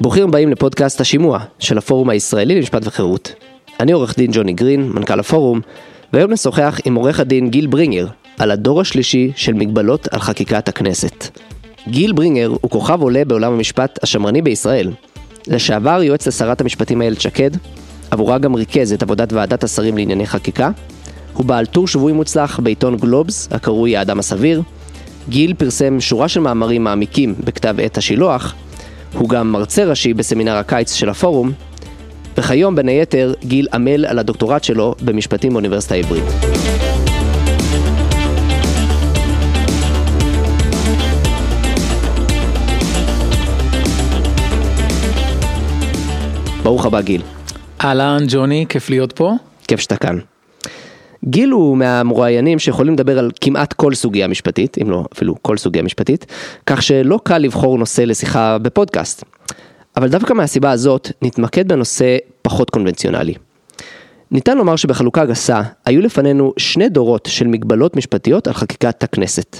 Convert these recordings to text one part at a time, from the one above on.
ברוכים הבאים לפודקאסט השימוע של הפורום הישראלי למשפט וחירות. אני עורך דין ג'וני גרין, מנכ"ל הפורום, והיום נשוחח עם עורך הדין גיל ברינגר על הדור השלישי של מגבלות על חקיקת הכנסת. גיל ברינגר הוא כוכב עולה בעולם המשפט השמרני בישראל. לשעבר יועץ לשרת המשפטים איילת שקד, עבורה גם ריכז את עבודת ועדת השרים לענייני חקיקה. הוא בעל טור שבועי מוצלח בעיתון גלובס, הקרוי האדם הסביר. גיל פרסם שורה של מאמרים מעמיקים בכתב עת השילוח. הוא גם מרצה ראשי בסמינר הקיץ של הפורום. וכיום בין היתר גיל עמל על הדוקטורט שלו במשפטים באוניברסיטה העברית. ברוך הבא גיל. אהלן ג'וני, כיף להיות פה. כיף שאתה כאן. גיל הוא מהמרואיינים שיכולים לדבר על כמעט כל סוגיה משפטית, אם לא אפילו כל סוגיה משפטית, כך שלא קל לבחור נושא לשיחה בפודקאסט. אבל דווקא מהסיבה הזאת נתמקד בנושא פחות קונבנציונלי. ניתן לומר שבחלוקה גסה היו לפנינו שני דורות של מגבלות משפטיות על חקיקת הכנסת.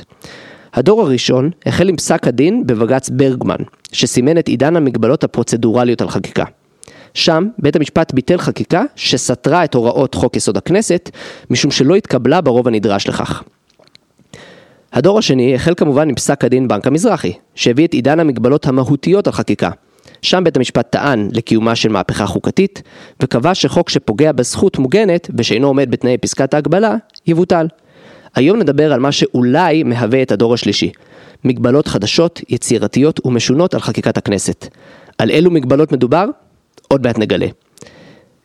הדור הראשון החל עם פסק הדין בבג"ץ ברגמן, שסימן את עידן המגבלות הפרוצדורליות על חקיקה. שם בית המשפט ביטל חקיקה שסתרה את הוראות חוק יסוד הכנסת, משום שלא התקבלה ברוב הנדרש לכך. הדור השני החל כמובן עם פסק הדין בנק המזרחי, שהביא את עידן המגבלות המהותיות על חקיקה. שם בית המשפט טען לקיומה של מהפכה חוקתית, וקבע שחוק שפוגע בזכות מוגנת ושאינו עומד בתנאי פסקת ההגבלה, יבוטל. היום נדבר על מה שאולי מהווה את הדור השלישי. מגבלות חדשות, יצירתיות ומשונות על חקיקת הכנסת. על אילו מגבלות מדובר? עוד מעט נגלה.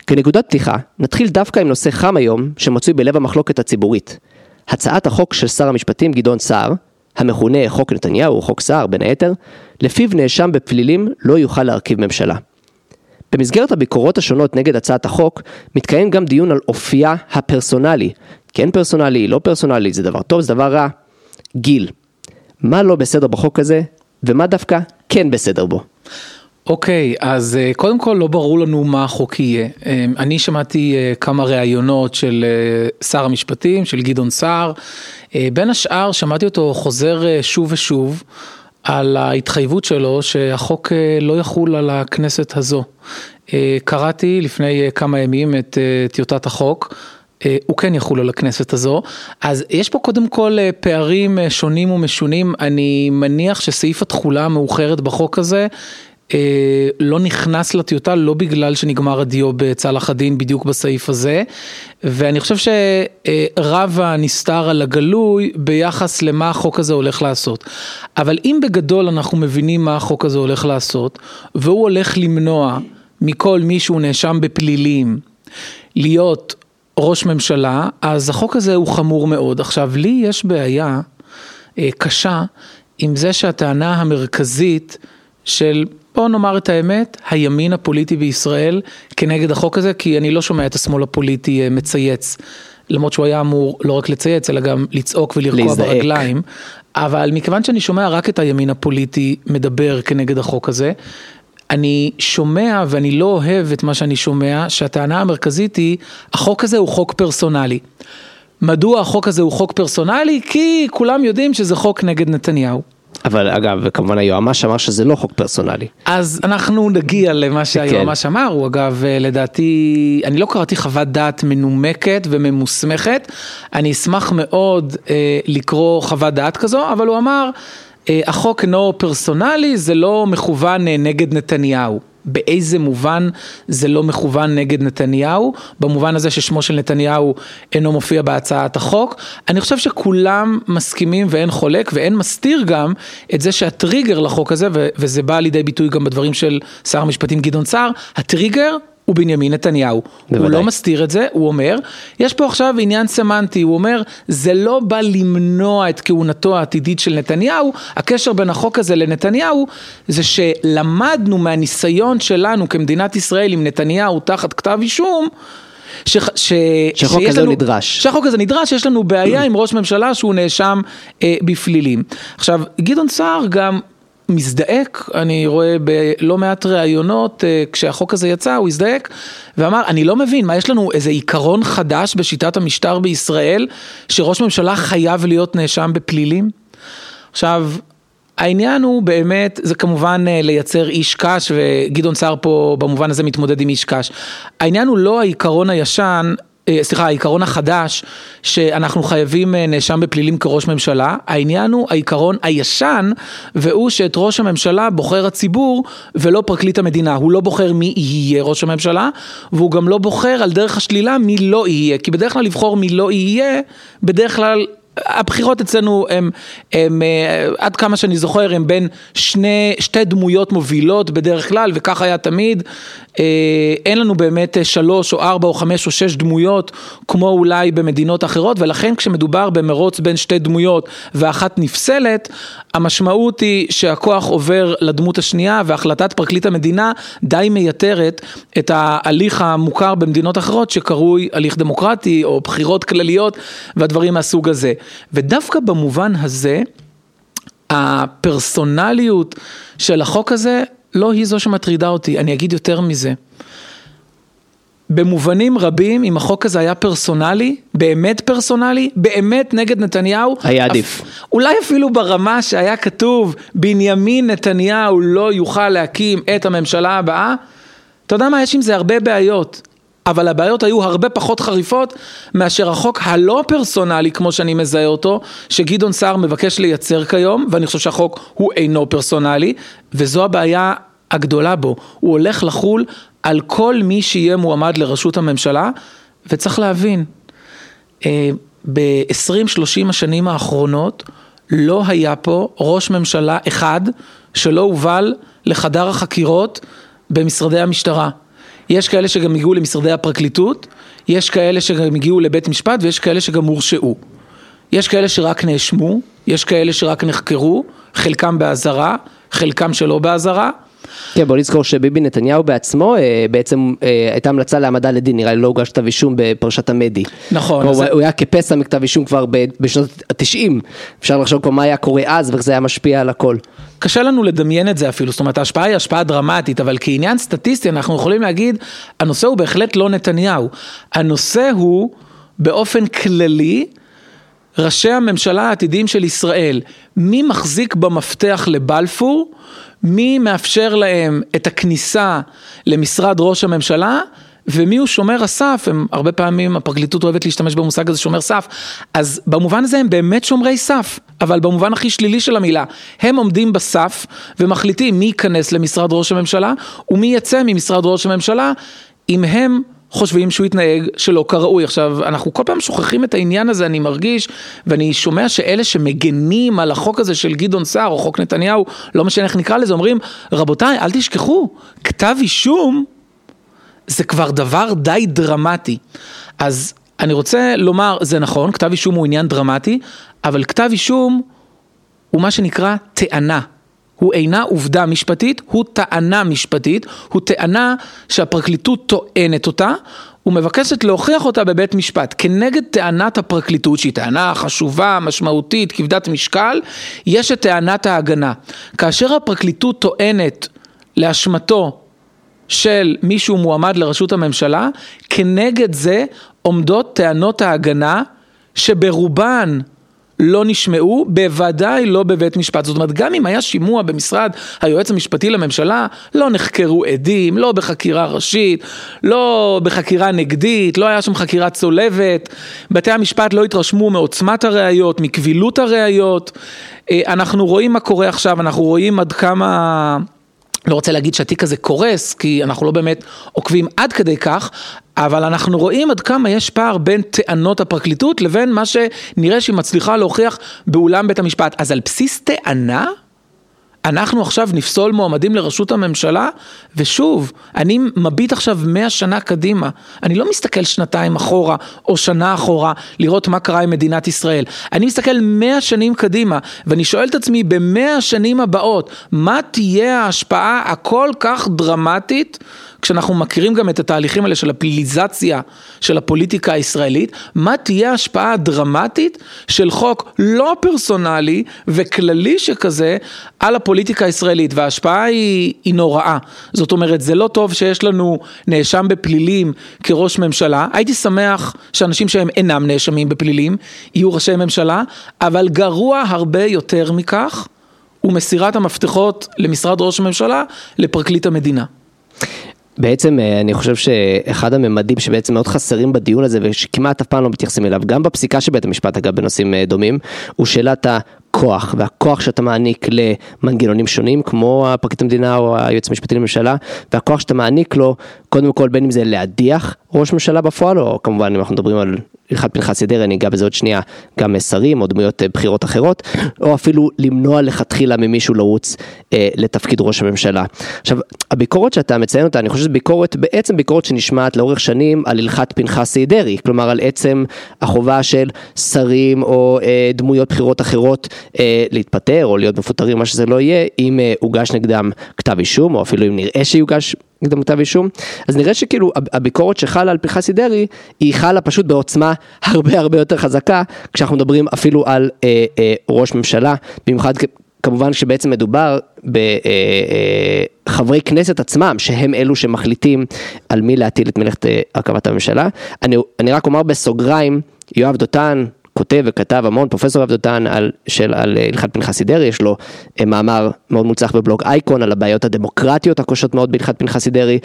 כנקודת פתיחה, נתחיל דווקא עם נושא חם היום, שמצוי בלב המחלוקת הציבורית. הצעת החוק של שר המשפטים גדעון סער, המכונה חוק נתניהו או חוק סער בין היתר, לפיו נאשם בפלילים לא יוכל להרכיב ממשלה. במסגרת הביקורות השונות נגד הצעת החוק, מתקיים גם דיון על אופייה הפרסונלי. כן פרסונלי, לא פרסונלי, זה דבר טוב, זה דבר רע. גיל, מה לא בסדר בחוק הזה, ומה דווקא כן בסדר בו? אוקיי, okay, אז אה, קודם כל לא ברור לנו מה החוק יהיה. אה, אני שמעתי אה, כמה ראיונות של שר המשפטים, של גדעון סער. בין השאר שמעתי אותו חוזר שוב ושוב על ההתחייבות שלו שהחוק לא יחול על הכנסת הזו. קראתי לפני כמה ימים את טיוטת החוק. הוא כן יחול על הכנסת הזו. אז יש פה קודם כל פערים שונים ומשונים, אני מניח שסעיף התחולה המאוחרת בחוק הזה אה, לא נכנס לטיוטה לא בגלל שנגמר הדיו בצלאח א-דין בדיוק בסעיף הזה ואני חושב שרב הנסתר על הגלוי ביחס למה החוק הזה הולך לעשות. אבל אם בגדול אנחנו מבינים מה החוק הזה הולך לעשות והוא הולך למנוע מכל מי שהוא נאשם בפלילים להיות ראש ממשלה אז החוק הזה הוא חמור מאוד. עכשיו לי יש בעיה אה, קשה עם זה שהטענה המרכזית של בואו נאמר את האמת, הימין הפוליטי בישראל כנגד החוק הזה, כי אני לא שומע את השמאל הפוליטי אה, מצייץ. למרות שהוא היה אמור לא רק לצייץ, אלא גם לצעוק ולרקוע להזדעק. ברגליים. אבל מכיוון שאני שומע רק את הימין הפוליטי מדבר כנגד החוק הזה, אני שומע ואני לא אוהב את מה שאני שומע, שהטענה המרכזית היא, החוק הזה הוא חוק פרסונלי. מדוע החוק הזה הוא חוק פרסונלי? כי כולם יודעים שזה חוק נגד נתניהו. אבל אגב, כמובן היועמ"ש אמר שזה לא חוק פרסונלי. אז אנחנו נגיע למה שהיועמ"ש כן. אמר, הוא אגב, אה, לדעתי, אני לא קראתי חוות דעת מנומקת וממוסמכת, אני אשמח מאוד אה, לקרוא חוות דעת כזו, אבל הוא אמר, אה, החוק אינו פרסונלי, זה לא מכוון אה, נגד נתניהו. באיזה מובן זה לא מכוון נגד נתניהו, במובן הזה ששמו של נתניהו אינו מופיע בהצעת החוק. אני חושב שכולם מסכימים ואין חולק ואין מסתיר גם את זה שהטריגר לחוק הזה, וזה בא לידי ביטוי גם בדברים של שר המשפטים גדעון סער, הטריגר הוא בנימין נתניהו. בוודאי. הוא לא מסתיר את זה, הוא אומר, יש פה עכשיו עניין סמנטי, הוא אומר, זה לא בא למנוע את כהונתו העתידית של נתניהו, הקשר בין החוק הזה לנתניהו, זה שלמדנו מהניסיון שלנו כמדינת ישראל עם נתניהו תחת כתב אישום, ש, ש, שהחוק הזה לנו, נדרש. שהחוק הזה נדרש, יש לנו בעיה עם ראש ממשלה שהוא נאשם אה, בפלילים. עכשיו, גדעון סער גם מזדעק, אני רואה בלא מעט ראיונות, אה, כשהחוק הזה יצא, הוא הזדעק ואמר, אני לא מבין, מה יש לנו איזה עיקרון חדש בשיטת המשטר בישראל, שראש ממשלה חייב להיות נאשם בפלילים? עכשיו, העניין הוא באמת, זה כמובן אה, לייצר איש קש, וגדעון סער פה במובן הזה מתמודד עם איש קש. העניין הוא לא העיקרון הישן, סליחה, העיקרון החדש, שאנחנו חייבים אה, נאשם בפלילים כראש ממשלה, העניין הוא העיקרון הישן, והוא שאת ראש הממשלה בוחר הציבור ולא פרקליט המדינה. הוא לא בוחר מי יהיה ראש הממשלה, והוא גם לא בוחר על דרך השלילה מי לא יהיה, כי בדרך כלל לבחור מי לא יהיה, בדרך כלל הבחירות אצלנו הם, הם אה, עד כמה שאני זוכר הם בין שני, שתי דמויות מובילות בדרך כלל וכך היה תמיד אה, אין לנו באמת שלוש או ארבע או חמש או שש דמויות כמו אולי במדינות אחרות ולכן כשמדובר במרוץ בין שתי דמויות ואחת נפסלת המשמעות היא שהכוח עובר לדמות השנייה והחלטת פרקליט המדינה די מייתרת את ההליך המוכר במדינות אחרות שקרוי הליך דמוקרטי או בחירות כלליות והדברים מהסוג הזה. ודווקא במובן הזה, הפרסונליות של החוק הזה לא היא זו שמטרידה אותי, אני אגיד יותר מזה. במובנים רבים, אם החוק הזה היה פרסונלי, באמת פרסונלי, באמת נגד נתניהו, היה עדיף. אפ... אולי אפילו ברמה שהיה כתוב, בנימין נתניהו לא יוכל להקים את הממשלה הבאה, אתה יודע מה, יש עם זה הרבה בעיות. אבל הבעיות היו הרבה פחות חריפות מאשר החוק הלא פרסונלי כמו שאני מזהה אותו, שגדעון סער מבקש לייצר כיום, ואני חושב שהחוק הוא אינו פרסונלי, וזו הבעיה הגדולה בו, הוא הולך לחול על כל מי שיהיה מועמד לראשות הממשלה, וצריך להבין, אה, ב-20-30 השנים האחרונות לא היה פה ראש ממשלה אחד שלא הובל לחדר החקירות במשרדי המשטרה. יש כאלה שגם הגיעו למשרדי הפרקליטות, יש כאלה שגם הגיעו לבית משפט ויש כאלה שגם הורשעו. יש כאלה שרק נאשמו, יש כאלה שרק נחקרו, חלקם באזהרה, חלקם שלא באזהרה. כן, בוא נזכור שביבי נתניהו בעצמו, אה, בעצם אה, הייתה המלצה להעמדה לדין, נראה לי לא הוגש כתב אישום בפרשת המדי. נכון. הוא, הוא היה כפסע מכתב אישום כבר בשנות ה-90, אפשר לחשוב כבר מה היה קורה אז ואיך זה היה משפיע על הכל. קשה לנו לדמיין את זה אפילו, זאת אומרת ההשפעה היא השפעה דרמטית, אבל כעניין סטטיסטי אנחנו יכולים להגיד, הנושא הוא בהחלט לא נתניהו, הנושא הוא באופן כללי, ראשי הממשלה העתידיים של ישראל, מי מחזיק במפתח לבלפור, מי מאפשר להם את הכניסה למשרד ראש הממשלה, ומי הוא שומר הסף, הם הרבה פעמים הפרקליטות אוהבת להשתמש במושג הזה שומר סף, אז במובן הזה הם באמת שומרי סף, אבל במובן הכי שלילי של המילה, הם עומדים בסף ומחליטים מי ייכנס למשרד ראש הממשלה ומי יצא ממשרד ראש הממשלה, אם הם חושבים שהוא יתנהג שלא כראוי. עכשיו, אנחנו כל פעם שוכחים את העניין הזה, אני מרגיש, ואני שומע שאלה שמגנים על החוק הזה של גדעון סער, או חוק נתניהו, לא משנה איך נקרא לזה, אומרים, רבותיי, אל תשכחו, כתב אישום זה כבר דבר די דרמטי. אז אני רוצה לומר, זה נכון, כתב אישום הוא עניין דרמטי, אבל כתב אישום הוא מה שנקרא טענה. הוא אינה עובדה משפטית, הוא טענה משפטית, הוא טענה שהפרקליטות טוענת אותה ומבקשת להוכיח אותה בבית משפט. כנגד טענת הפרקליטות, שהיא טענה חשובה, משמעותית, כבדת משקל, יש את טענת ההגנה. כאשר הפרקליטות טוענת לאשמתו של מישהו מועמד לראשות הממשלה, כנגד זה עומדות טענות ההגנה שברובן לא נשמעו, בוודאי לא בבית משפט. זאת אומרת, גם אם היה שימוע במשרד היועץ המשפטי לממשלה, לא נחקרו עדים, לא בחקירה ראשית, לא בחקירה נגדית, לא היה שם חקירה צולבת, בתי המשפט לא התרשמו מעוצמת הראיות, מקבילות הראיות. אה, אנחנו רואים מה קורה עכשיו, אנחנו רואים עד כמה... לא רוצה להגיד שהתיק הזה קורס, כי אנחנו לא באמת עוקבים עד כדי כך, אבל אנחנו רואים עד כמה יש פער בין טענות הפרקליטות לבין מה שנראה שהיא מצליחה להוכיח באולם בית המשפט. אז על בסיס טענה? אנחנו עכשיו נפסול מועמדים לראשות הממשלה, ושוב, אני מביט עכשיו מאה שנה קדימה. אני לא מסתכל שנתיים אחורה או שנה אחורה לראות מה קרה עם מדינת ישראל. אני מסתכל מאה שנים קדימה, ואני שואל את עצמי במאה השנים הבאות, מה תהיה ההשפעה הכל כך דרמטית כשאנחנו מכירים גם את התהליכים האלה של הפליליזציה של הפוליטיקה הישראלית, מה תהיה ההשפעה הדרמטית של חוק לא פרסונלי וכללי שכזה על הפוליטיקה הישראלית, וההשפעה היא, היא נוראה. זאת אומרת, זה לא טוב שיש לנו נאשם בפלילים כראש ממשלה, הייתי שמח שאנשים שהם אינם נאשמים בפלילים יהיו ראשי ממשלה, אבל גרוע הרבה יותר מכך. ומסירת המפתחות למשרד ראש הממשלה לפרקליט המדינה. בעצם אה, אני חושב שאחד הממדים שבעצם מאוד חסרים בדיון הזה ושכמעט אף פעם לא מתייחסים אליו, גם בפסיקה של בית המשפט אגב בנושאים אה, דומים, הוא שאלת הכוח והכוח שאתה מעניק למנגנונים שונים כמו הפרקליט המדינה או היועץ המשפטי לממשלה והכוח שאתה מעניק לו קודם כל בין אם זה להדיח ראש ממשלה בפועל או כמובן אם אנחנו מדברים על הלכת פנחסי דרעי, אני אגע בזה עוד שנייה, גם שרים או דמויות אה, בחירות אחרות, או אפילו למנוע לכתחילה ממישהו לרוץ אה, לתפקיד ראש הממשלה. עכשיו, הביקורת שאתה מציין אותה, אני חושב שזו ביקורת, בעצם ביקורת שנשמעת לאורך שנים על הלכת פנחסי דרעי, כלומר על עצם החובה של שרים או אה, דמויות בחירות אחרות אה, להתפטר או להיות מפוטרים, מה שזה לא יהיה, אם אה, הוגש נגדם כתב אישום, או אפילו אם נראה שיוגש נגדם כתב אישום, אז נראה שכאילו הביקורת שחלה על פנחסי דרעי, היא חלה פשוט בעוצמה הרבה הרבה יותר חזקה, כשאנחנו מדברים אפילו על אה, אה, ראש ממשלה, במיוחד כמובן שבעצם מדובר בחברי אה, אה, כנסת עצמם, שהם אלו שמחליטים על מי להטיל את מלאכת אה, הרכבת הממשלה. אני, אני רק אומר בסוגריים, יואב דותן, כותב וכתב המון, פרופסור יואב דותן על, על הלכת פנחסי דרעי, יש לו אה, מאמר מאוד מוצלח בבלוג אייקון על הבעיות הדמוקרטיות הקושות מאוד בהלכת פנחסי דרעי.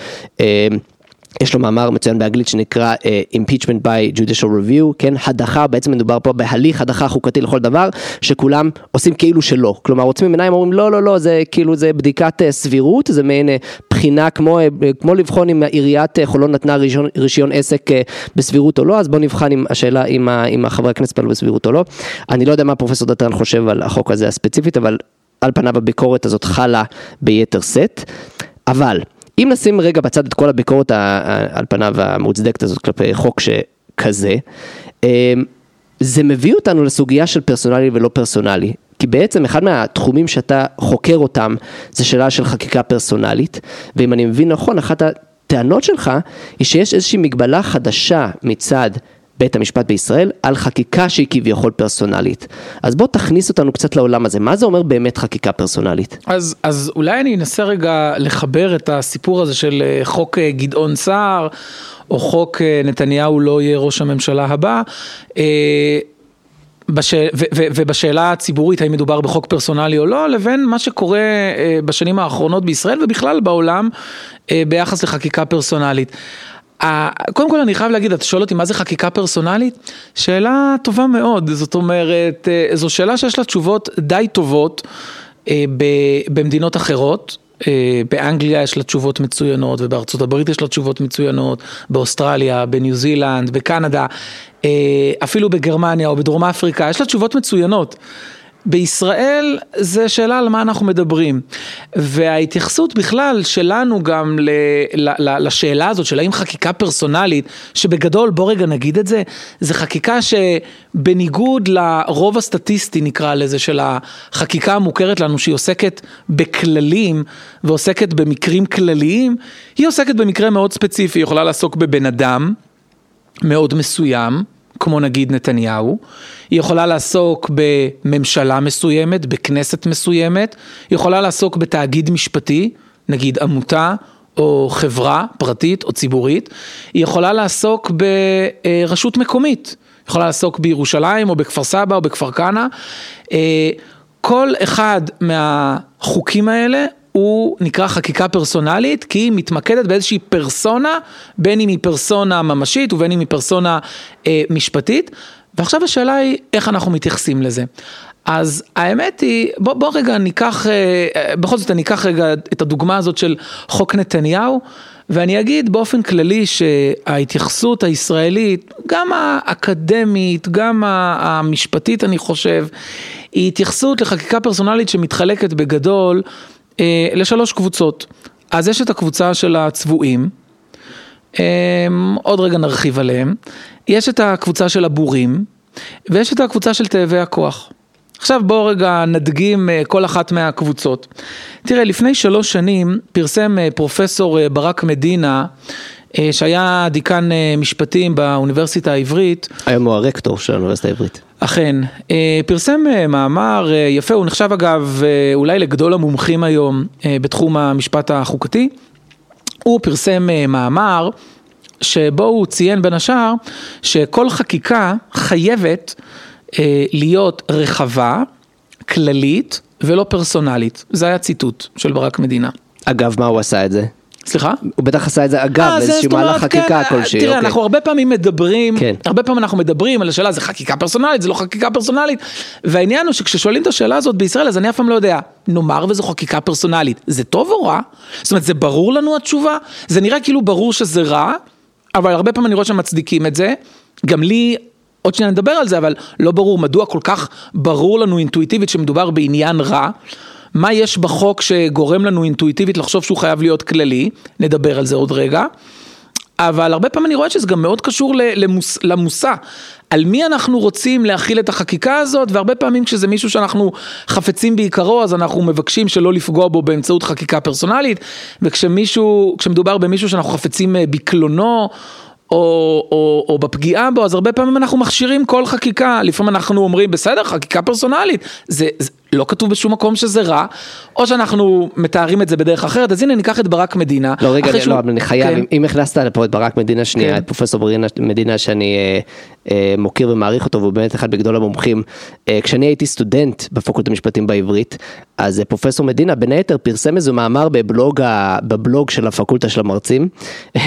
יש לו מאמר מצוין באנגלית שנקרא uh, impeachment by judicial review, כן, הדחה, בעצם מדובר פה בהליך הדחה חוקתי לכל דבר, שכולם עושים כאילו שלא, כלומר עוצמים עיניים, אומרים לא, לא, לא, זה כאילו זה בדיקת uh, סבירות, זה מעין uh, בחינה כמו, uh, כמו לבחון אם עיריית uh, חולון נתנה רישיון, רישיון עסק uh, בסבירות או לא, אז בואו נבחן אם השאלה אם, החברי הכנסת פעלו בסבירות או לא. אני לא יודע מה פרופסור דתן חושב על החוק הזה הספציפית, אבל על פניו הביקורת הזאת חלה ביתר שאת, אבל אם נשים רגע בצד את כל הביקורת על פניו המוצדקת הזאת כלפי חוק שכזה, אמ, זה מביא אותנו לסוגיה של פרסונלי ולא פרסונלי. כי בעצם אחד מהתחומים שאתה חוקר אותם זה שאלה של חקיקה פרסונלית, ואם אני מבין נכון, אחת הטענות שלך היא שיש איזושהי מגבלה חדשה מצד בית המשפט בישראל על חקיקה שהיא כביכול פרסונלית. אז בוא תכניס אותנו קצת לעולם הזה, מה זה אומר באמת חקיקה פרסונלית? אז, אז אולי אני אנסה רגע לחבר את הסיפור הזה של אה, חוק אה, גדעון סער, או חוק אה, נתניהו לא יהיה ראש הממשלה הבא. בש... ו- ו- ובשאלה הציבורית האם מדובר בחוק פרסונלי או לא, לבין מה שקורה בשנים האחרונות בישראל ובכלל בעולם ביחס לחקיקה פרסונלית. קודם כל אני חייב להגיד, אתה שואל אותי מה זה חקיקה פרסונלית? שאלה טובה מאוד, זאת אומרת, אה, זו שאלה שיש לה תשובות די טובות אה, במדינות אחרות. אה, באנגליה יש לה תשובות מצוינות ובארצות הברית יש לה תשובות מצוינות, באוסטרליה, בניו זילנד, בקנדה, אפילו בגרמניה או בדרום אפריקה, יש לה תשובות מצוינות. בישראל זה שאלה על מה אנחנו מדברים. וההתייחסות בכלל שלנו גם ל, ל, ל, לשאלה הזאת של האם חקיקה פרסונלית שבגדול בוא רגע נגיד את זה זה חקיקה שבניגוד לרוב הסטטיסטי נקרא לזה של החקיקה המוכרת לנו שהיא עוסקת בכללים ועוסקת במקרים כלליים היא עוסקת במקרה מאוד ספציפי היא יכולה לעסוק בבן אדם מאוד מסוים כמו נגיד נתניהו, היא יכולה לעסוק בממשלה מסוימת, בכנסת מסוימת, היא יכולה לעסוק בתאגיד משפטי, נגיד עמותה או חברה פרטית או ציבורית, היא יכולה לעסוק ברשות מקומית, היא יכולה לעסוק בירושלים או בכפר סבא או בכפר כנא, אה, כל אחד מהחוקים האלה הוא נקרא חקיקה פרסונלית כי היא מתמקדת באיזושהי פרסונה, בין אם היא פרסונה ממשית ובין אם היא פרסונה אה, משפטית. ועכשיו השאלה היא איך אנחנו מתייחסים לזה. אז האמת היא, בוא, בוא רגע ניקח, אה, אה, בכל זאת אני אקח רגע את הדוגמה הזאת של חוק נתניהו, ואני אגיד באופן כללי שההתייחסות הישראלית, גם האקדמית, גם המשפטית אני חושב, היא התייחסות לחקיקה פרסונלית שמתחלקת בגדול אה, לשלוש קבוצות. אז יש את הקבוצה של הצבועים, אה, עוד רגע נרחיב עליהם, יש את הקבוצה של הבורים, ויש את הקבוצה של תאבי הכוח. עכשיו בואו רגע נדגים אה, כל אחת מהקבוצות. תראה, לפני שלוש שנים פרסם פרופסור ברק מדינה, שהיה דיקן משפטים באוניברסיטה העברית. היום הוא הרקטור של האוניברסיטה העברית. אכן, אה, פרסם אה, מאמר אה, יפה, הוא נחשב אגב אולי לגדול המומחים היום בתחום המשפט החוקתי. הוא פרסם מאמר שבו הוא ציין בין השאר שכל חקיקה חייבת להיות רחבה, כללית ולא פרסונלית. זה היה ציטוט של ברק מדינה. אגב, מה הוא עשה את זה? סליחה? הוא בטח עשה את זה אגב, אה, איזשהו מהלך חקיקה כן, כלשהי. תראה, אוקיי. אנחנו הרבה פעמים מדברים, כן. הרבה פעמים אנחנו מדברים על השאלה, זה חקיקה פרסונלית, זה לא חקיקה פרסונלית, והעניין הוא שכששואלים את השאלה הזאת בישראל, אז אני אף פעם לא יודע, נאמר וזו חקיקה פרסונלית, זה טוב או רע? זאת אומרת, זה ברור לנו התשובה? זה נראה כאילו ברור שזה רע, אבל הרבה פעמים אני רואה שמצדיקים את זה, גם לי... עוד שניה נדבר על זה, אבל לא ברור מדוע כל כך ברור לנו אינטואיטיבית שמדובר בעניין רע. מה יש בחוק שגורם לנו אינטואיטיבית לחשוב שהוא חייב להיות כללי, נדבר על זה עוד רגע. אבל הרבה פעמים אני רואה שזה גם מאוד קשור למוס, למושא. על מי אנחנו רוצים להכיל את החקיקה הזאת, והרבה פעמים כשזה מישהו שאנחנו חפצים בעיקרו, אז אנחנו מבקשים שלא לפגוע בו באמצעות חקיקה פרסונלית, וכשמישהו, כשמדובר במישהו שאנחנו חפצים אה, בקלונו, או, או, או בפגיעה בו, אז הרבה פעמים אנחנו מכשירים כל חקיקה, לפעמים אנחנו אומרים, בסדר, חקיקה פרסונלית, זה, זה לא כתוב בשום מקום שזה רע, או שאנחנו מתארים את זה בדרך אחרת, אז הנה ניקח את ברק מדינה. לא רגע, לא, שהוא- אבל אני חייב, כן. אם- אם הכנסת לפה את ברק מדינה שנייה, כן. את פרופסור ברק מדינה שאני אה, אה, מוקיר ומעריך אותו, והוא באמת אחד בגדול המומחים. אה, כשאני הייתי סטודנט בפקולטה למשפטים בעברית, אז אה, פרופסור מדינה בין היתר פרסם איזה מאמר בבלוג, ה- בבלוג של הפקולטה של המרצים. אה,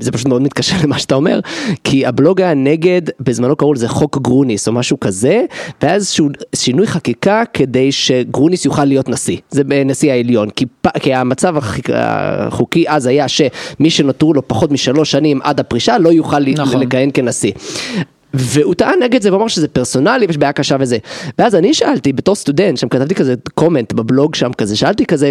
זה פשוט מאוד מתקשר למה שאתה אומר, כי הבלוג היה נגד, בזמנו קראו לזה חוק גרוניס או משהו כזה, איזשהו שינוי חקיקה כדי שגרוניס יוכל להיות נשיא, זה נשיא העליון, כי, פ- כי המצב החוקי אז היה שמי שנותרו לו פחות משלוש שנים עד הפרישה לא יוכל. נכון. לכהן כנשיא. והוא טען נגד זה והוא אמר שזה פרסונלי ויש בעיה קשה וזה. ואז אני שאלתי בתור סטודנט שם כתבתי כזה קומנט בבלוג שם כזה שאלתי כזה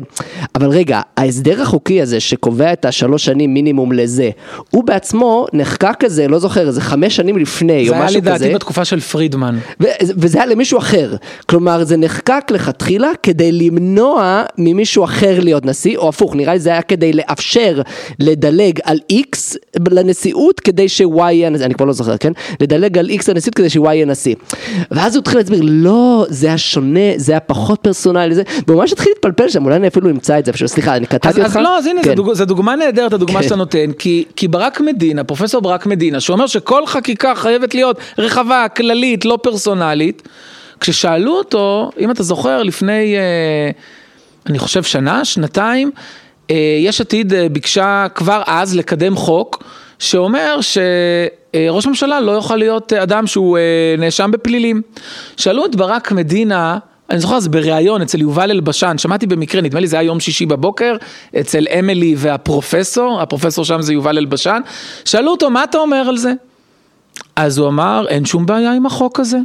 אבל רגע ההסדר החוקי הזה שקובע את השלוש שנים מינימום לזה הוא בעצמו נחקק כזה לא זוכר איזה חמש שנים לפני זה או היה משהו לדעתי כזה. בתקופה של פרידמן. ו- וזה היה למישהו אחר, כלומר זה נחקק לכתחילה כדי למנוע ממישהו אחר להיות נשיא, או הפוך, נראה לי זה היה כדי לאפשר לדלג על X לנשיאות כדי ש-Y יהיה הנשיא, אני כבר לא זוכר, כן? לדלג על X לנשיאות כדי ש-Y יהיה נשיא. ואז הוא התחיל להסביר, לא, זה היה שונה, זה היה פחות פרסונלי, זה, והוא ממש התחיל להתפלפל שם, אולי אני אפילו אמצא את זה, פשוט, סליחה, אני קטעתי אותך. אז לא, אז הנה, כן. זו, דוג, דוגמה נהדרת, הדוגמה כן. שאתה נותן, כי, כי ברק מדינה, פרופסור ברק מדינה, שאומר שכל חקיקה חייבת להיות רחבה, כללית, לא פרסונלית, כששאלו אותו, אם אתה זוכר, לפני, אה, אני חושב שנה, שנתיים, אה, יש עתיד אה, ביקשה כבר אז לקדם חוק שאומר שראש ממשלה לא יוכל להיות אדם שהוא אה, נאשם בפלילים. שאלו את ברק מדינה, אני זוכר, זה בריאיון אצל יובל אלבשן, שמעתי במקרה, נדמה לי זה היה יום שישי בבוקר, אצל אמילי והפרופסור, הפרופסור שם זה יובל אלבשן, שאלו אותו, מה אתה אומר על זה? אז הוא אמר, אין שום בעיה עם החוק הזה.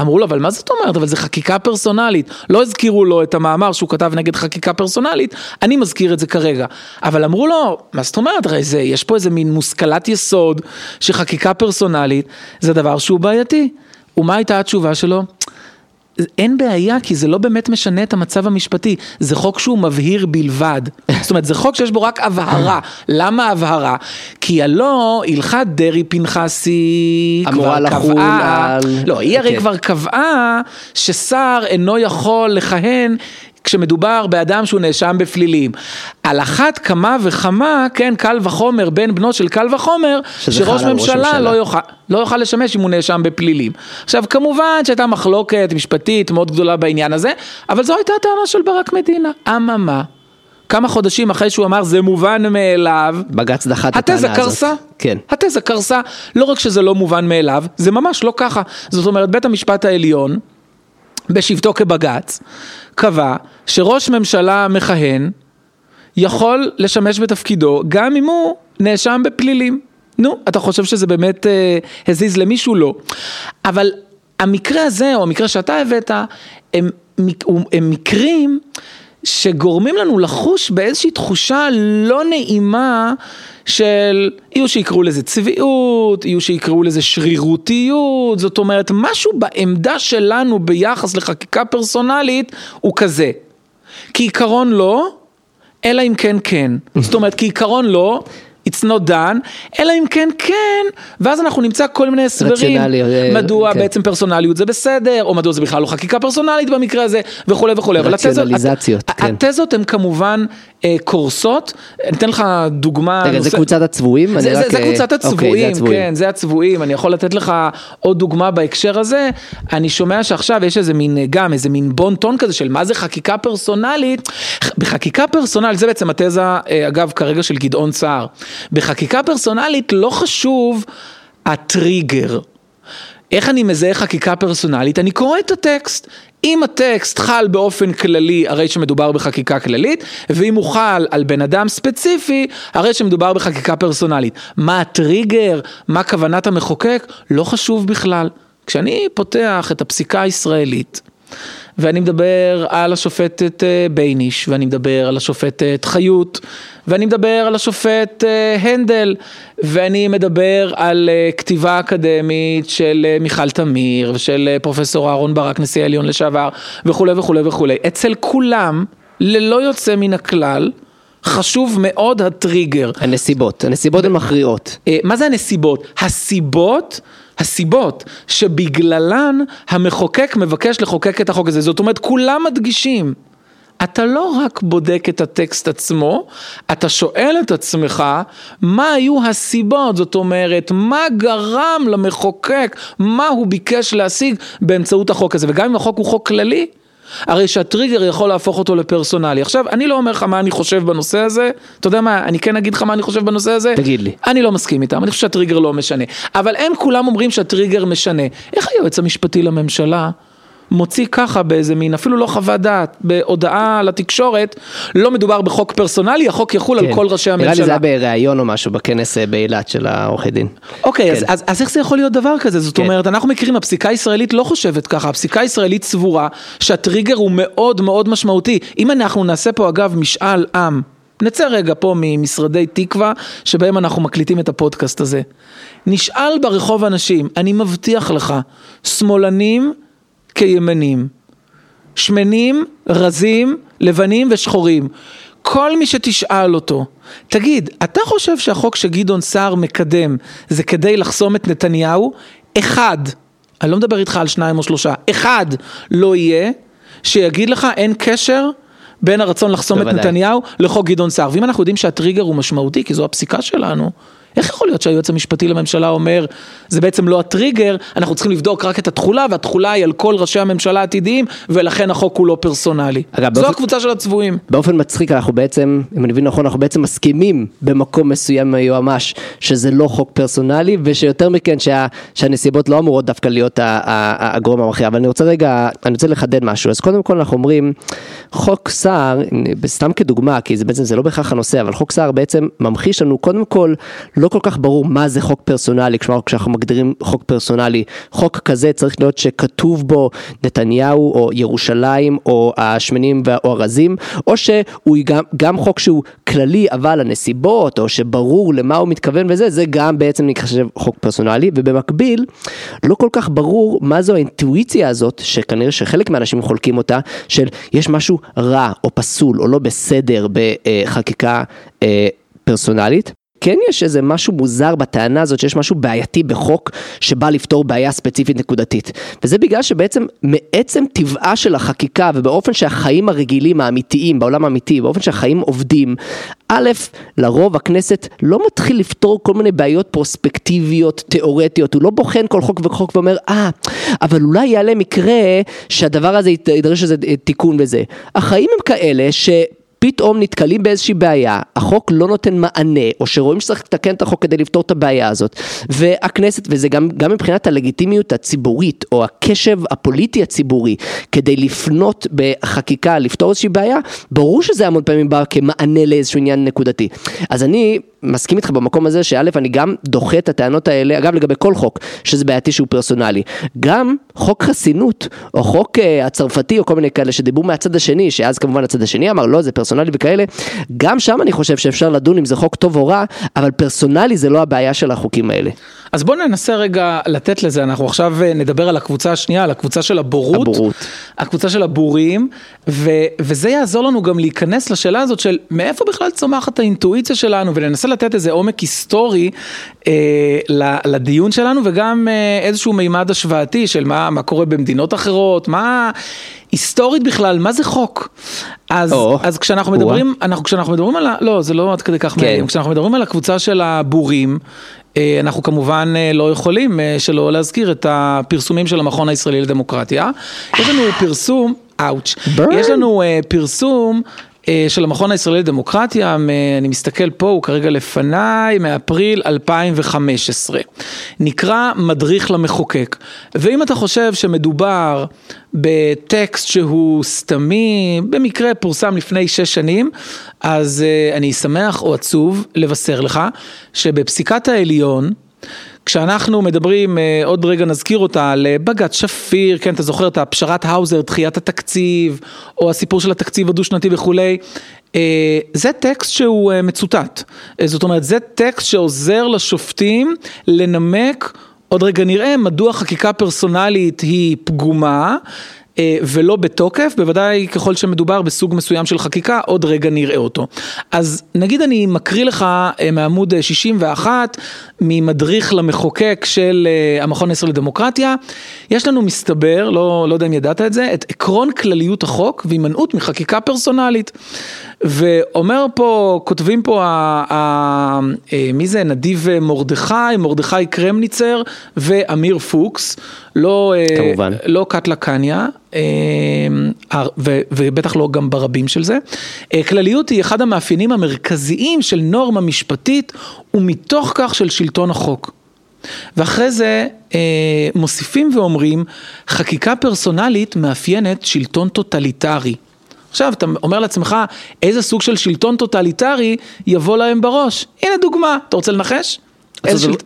אמרו לו, אבל מה זאת אומרת? אבל זה חקיקה פרסונלית. לא הזכירו לו את המאמר שהוא כתב נגד חקיקה פרסונלית, אני מזכיר את זה כרגע. אבל אמרו לו, מה זאת אומרת? הרי זה, יש פה איזה מין מושכלת יסוד שחקיקה פרסונלית זה דבר שהוא בעייתי. ומה הייתה התשובה שלו? אין בעיה, כי זה לא באמת משנה את המצב המשפטי, זה חוק שהוא מבהיר בלבד. זאת אומרת, זה חוק שיש בו רק הבהרה. למה הבהרה? כי הלא הלכת דרעי פנחסי כבר קבעה, על- לא, היא הרי כן. כבר קבעה ששר אינו יכול לכהן כשמדובר באדם שהוא נאשם בפלילים. על אחת כמה וכמה, כן, קל וחומר, בן בנו של קל וחומר, שראש ממשלה. לא יוכל, לא יוכל לשמש אם הוא נאשם בפלילים. עכשיו, כמובן שהייתה מחלוקת משפטית מאוד גדולה בעניין הזה, אבל זו הייתה הטענה של ברק מדינה. אממה, כמה חודשים אחרי שהוא אמר זה מובן מאליו, בג"ץ דחה את התזה הטענה הזאת. קרסה. כן. התזה קרסה, לא רק שזה לא מובן מאליו, זה ממש לא ככה. זאת אומרת, בית המשפט העליון, בשבתו כבג"ץ, קבע שראש ממשלה מכהן יכול לשמש בתפקידו גם אם הוא נאשם בפלילים. נו, אתה חושב שזה באמת אה, הזיז למישהו? לא. אבל המקרה הזה, או המקרה שאתה הבאת, הם, מק- הם מקרים שגורמים לנו לחוש באיזושהי תחושה לא נעימה של, יהיו שיקראו לזה צביעות, יהיו שיקראו לזה שרירותיות, זאת אומרת, משהו בעמדה שלנו ביחס לחקיקה פרסונלית הוא כזה. כעיקרון לא, אלא אם כן כן. זאת אומרת, כעיקרון לא, it's not done, אלא אם כן כן, ואז אנחנו נמצא כל מיני הסברים, אה, מדוע כן. בעצם פרסונליות זה בסדר, או מדוע זה בכלל לא חקיקה פרסונלית במקרה הזה, וכולי וכולי. אבל התזות- רציונליזציות, הת- כן. התזות הן כמובן קורסות. אני אתן לך דוגמה. רגע, זה קבוצת הצבועים? זה, רק, זה, זה אה, קבוצת אוקיי, הצבועים, זה הצבועים. כן, זה הצבועים. אני יכול לתת לך עוד דוגמה בהקשר הזה. אני שומע שעכשיו יש איזה מין, גם איזה מין בון טון כזה של מה זה חקיקה פרסונלית. בחקיקה פרסונלית, זה בעצם התזה, אה, אגב, כרגע של גדעון סער. בחקיקה פרסונלית לא חשוב הטריגר. איך אני מזהה חקיקה פרסונלית? אני קורא את הטקסט. אם הטקסט חל באופן כללי, הרי שמדובר בחקיקה כללית, ואם הוא חל על בן אדם ספציפי, הרי שמדובר בחקיקה פרסונלית. מה הטריגר? מה כוונת המחוקק? לא חשוב בכלל. כשאני פותח את הפסיקה הישראלית, ואני מדבר על השופטת אה, בייניש, ואני מדבר על השופטת חיות, ואני מדבר על השופט אה, הנדל, ואני מדבר על אה, כתיבה אקדמית של מיכל תמיר, ושל פרופסור אהרן ברק, נשיא העליון לשעבר, וכולי וכולי וכולי. אצל כולם, ללא יוצא מן הכלל, חשוב מאוד הטריגר. הנסיבות, הנסיבות הן מכריעות. מה זה הנסיבות? הסיבות... הסיבות שבגללן המחוקק מבקש לחוקק את החוק הזה, זאת אומרת כולם מדגישים, אתה לא רק בודק את הטקסט עצמו, אתה שואל את עצמך מה היו הסיבות, זאת אומרת מה גרם למחוקק, מה הוא ביקש להשיג באמצעות החוק הזה, וגם אם החוק הוא חוק כללי, הרי שהטריגר יכול להפוך אותו לפרסונלי. עכשיו, אני לא אומר לך מה אני חושב בנושא הזה, אתה יודע מה, אני כן אגיד לך מה אני חושב בנושא הזה. תגיד לי. אני לא מסכים איתם, אני חושב שהטריגר לא משנה. אבל הם כולם אומרים שהטריגר משנה. איך היועץ המשפטי לממשלה מוציא ככה באיזה מין, אפילו לא חוות דעת, בהודעה לתקשורת, לא מדובר בחוק פרסונלי, החוק יחול כן. על כל ראשי הממשלה. נראה לי זה היה בריאיון או משהו בכנס אה, באילת של העורכי דין. אוקיי, כן. אז, אז, אז איך זה יכול להיות דבר כזה? זאת כן. אומרת, אנחנו מכירים, הפסיקה הישראלית לא חושבת ככה, הפסיקה הישראלית סבורה שהטריגר הוא מאוד מאוד משמעותי. אם אנחנו נעשה פה אגב משאל עם, נצא רגע פה ממשרדי תקווה, שבהם אנחנו מקליטים את הפודקאסט הזה. נשאל ברחוב אנשים, אני מבטיח לך, שמאלנים כימנים, שמנים, רזים, לבנים ושחורים. כל מי שתשאל אותו, תגיד, אתה חושב שהחוק שגדעון סער מקדם זה כדי לחסום את נתניהו? אחד, אני לא מדבר איתך על שניים או שלושה, אחד לא יהיה שיגיד לך אין קשר בין הרצון לחסום את בוודאי. נתניהו לחוק גדעון סער. ואם אנחנו יודעים שהטריגר הוא משמעותי, כי זו הפסיקה שלנו, איך יכול להיות שהיועץ המשפטי לממשלה אומר, זה בעצם לא הטריגר, אנחנו צריכים לבדוק רק את התכולה, והתכולה היא על כל ראשי הממשלה העתידיים, ולכן החוק הוא לא פרסונלי. אגב, זו באופן- הקבוצה של הצבועים. באופן מצחיק אנחנו בעצם, אם אני מבין נכון, אנחנו בעצם מסכימים במקום מסוים עם היועמ"ש שזה לא חוק פרסונלי וסשיותר מכן שה, שהנסיבות לא אמורות דווקא להיות הגורם המכריע, אבל אני רוצה רגע, אני רוצה לחדד משהו, אז קודם כל אנחנו אומרים, חוק סער, סתם כדוגמה, כי זה בעצם, זה לא בהכרח הנושא, אבל חוק סער בעצם ממחיש לנו, קודם כל, לא כל כך ברור מה זה חוק פרסונלי, כשאנחנו מגדירים חוק פרסונלי, חוק כזה צריך להיות שכתוב בו נתניהו או ירושלים או השמנים או הרזים, או שהוא גם, גם חוק שהוא כללי אבל הנסיבות, או שברור למה הוא מתכוון וזה, זה גם בעצם נחשב חוק פרסונלי, ובמקביל לא כל כך ברור מה זו האינטואיציה הזאת, שכנראה שחלק מהאנשים חולקים אותה, של יש משהו רע או פסול או לא בסדר בחקיקה אה, פרסונלית. כן יש איזה משהו מוזר בטענה הזאת שיש משהו בעייתי בחוק שבא לפתור בעיה ספציפית נקודתית. וזה בגלל שבעצם מעצם טבעה של החקיקה ובאופן שהחיים הרגילים האמיתיים בעולם האמיתי, באופן שהחיים עובדים, א', לרוב הכנסת לא מתחיל לפתור כל מיני בעיות פרוספקטיביות, תיאורטיות, הוא לא בוחן כל חוק וחוק ואומר, אה, אבל אולי יעלה מקרה שהדבר הזה יידרש איזה תיקון וזה. החיים הם כאלה ש... פתאום נתקלים באיזושהי בעיה, החוק לא נותן מענה, או שרואים שצריך לתקן את החוק כדי לפתור את הבעיה הזאת, והכנסת, וזה גם, גם מבחינת הלגיטימיות הציבורית, או הקשב הפוליטי הציבורי, כדי לפנות בחקיקה, לפתור איזושהי בעיה, ברור שזה המון פעמים בא כמענה לאיזשהו עניין נקודתי. אז אני מסכים איתך במקום הזה, שא', אני גם דוחה את הטענות האלה, אגב לגבי כל חוק, שזה בעייתי שהוא פרסונלי. גם חוק חסינות, או חוק אה, הצרפתי, או כל מיני כאלה שדיברו מהצד השני, שאז כמובן הצד השני אמר לא, זה פרסונלי וכאלה, גם שם אני חושב שאפשר לדון אם זה חוק טוב או רע, אבל פרסונלי זה לא הבעיה של החוקים האלה. אז בואו ננסה רגע לתת לזה, אנחנו עכשיו אה, נדבר על הקבוצה השנייה, על הקבוצה של הבורות. הבורות. הקבוצה של הבורים, ו, וזה יעזור לנו גם להיכנס לשאלה הזאת של מאיפה בכלל צומחת האינטואיציה שלנו, וננסה לתת איזה עומק היסטורי אה, לדיון שלנו, וגם אה, איזשהו מימד השוואתי של מה, מה קורה במדינות אחרות, מה... היסטורית בכלל, מה זה חוק? אז, או, אז כשאנחנו. מדברים, אנחנו, כשאנחנו מדברים על ה... לא, זה לא עד כדי כך כן. מאיים. כשאנחנו מדברים על הקבוצה של הבורים, אנחנו כמובן אה, לא יכולים אה, שלא להזכיר את הפרסומים של המכון הישראלי לדמוקרטיה. יש לנו פרסום, אאוץ'. יש לנו אה, פרסום אה, של המכון הישראלי לדמוקרטיה, אני מסתכל פה, הוא כרגע לפניי, מאפריל 2015. נקרא מדריך למחוקק. ואם אתה חושב שמדובר בטקסט שהוא סתמי, במקרה פורסם לפני שש שנים, אז אה, אני שמח או עצוב לבשר לך שבפסיקת העליון, כשאנחנו מדברים, אה, עוד רגע נזכיר אותה, על אה, בג"ץ שפיר, כן, אתה זוכר את הפשרת האוזר, דחיית התקציב, או הסיפור של התקציב הדו-שנתי וכולי, אה, זה טקסט שהוא מצוטט. זאת אומרת, זה טקסט שעוזר לשופטים לנמק, עוד רגע נראה, מדוע חקיקה פרסונלית היא פגומה. אה, ולא בתוקף, בוודאי ככל שמדובר בסוג מסוים של חקיקה, עוד רגע נראה אותו. אז נגיד אני מקריא לך אה, מעמוד אה, 61, ממדריך למחוקק של אה, המכון הישראלי לדמוקרטיה, יש לנו מסתבר, לא, לא יודע אם ידעת את זה, את עקרון כלליות החוק והימנעות מחקיקה פרסונלית. ואומר פה, כותבים פה, ה, ה, אה, מי זה? נדיב מרדכי, מרדכי קרמניצר ואמיר פוקס, לא, אה, כמובן. לא קטלה קניה, אה, ו- ובטח לא גם ברבים של זה. כלליות היא אחד המאפיינים המרכזיים של נורמה משפטית ומתוך כך של שלטון החוק. ואחרי זה אה, מוסיפים ואומרים, חקיקה פרסונלית מאפיינת שלטון טוטליטרי. עכשיו אתה אומר לעצמך, איזה סוג של שלטון טוטליטרי יבוא להם בראש? הנה דוגמה, אתה רוצה לנחש?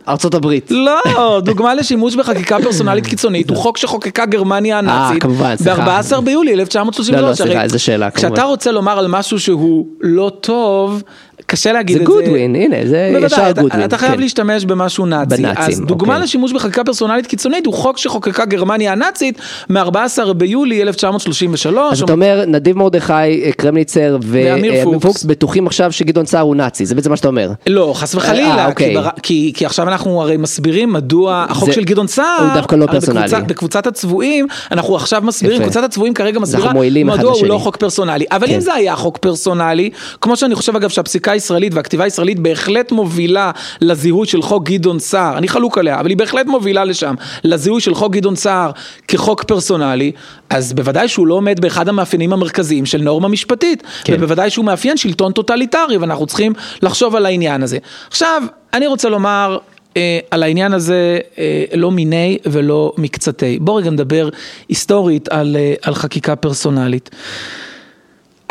ארצות- הברית. לא, דוגמה לשימוש בחקיקה פרסונלית קיצונית, הוא חוק שחוקקה גרמניה הנאצית, כמובן, סליחה. ב-14 ביולי 1933. לא, לא, סליחה, איזה שאלה, כשאתה כמובן. רוצה לומר על משהו שהוא לא טוב, קשה להגיד זה את זה. גודווין, הנה, זה בוודאי, ישר גודווין. אתה חייב כן. להשתמש במשהו נאצי. בנאצים, אז דוגמה אוקיי. לשימוש בחקיקה פרסונלית קיצונית הוא חוק שחוקקה גרמניה הנאצית מ-14 ביולי 1933. אז אתה אומר, נדיב מרדכי, אה, קרמניצר ואמיר ואמיר פוקס. בטוחים עכשיו שגדעון סער הוא נאצי, זה בעצם מה שאתה אומר. לא, חס אה, וחלילה, כי, אוקיי. כי, כי עכשיו אנחנו הרי מסבירים מדוע החוק זה- של גדעון סער, הוא דווקא לא פרסונלי. בקבוצת, הצבועים, אנחנו עכשיו מסבירים. קבוצת הצבועים כרגע מסבירה מדוע הוא. לא חוק פרסונלי. אבל כן. אם זה היה חוק פרסונלי, כמו שאני חושב אגב שהפסיקה הישראלית והכתיבה הישראלית בהחלט מובילה לזיהוי של חוק גדעון סער, אני חלוק עליה, אבל היא בהחלט מובילה לשם, לזיהוי של חוק גדעון סער כחוק פרסונלי, אז בוודאי שהוא לא עומד באחד המאפיינים המרכזיים של נורמה משפטית, כן. ובוודאי שהוא מאפיין שלטון טוטליטרי, ואנחנו צריכים לחשוב על העניין הזה. עכשיו, אני רוצה לומר... אה, על העניין הזה אה, לא מיני ולא מקצתי. בואו רגע נדבר היסטורית על, אה, על חקיקה פרסונלית.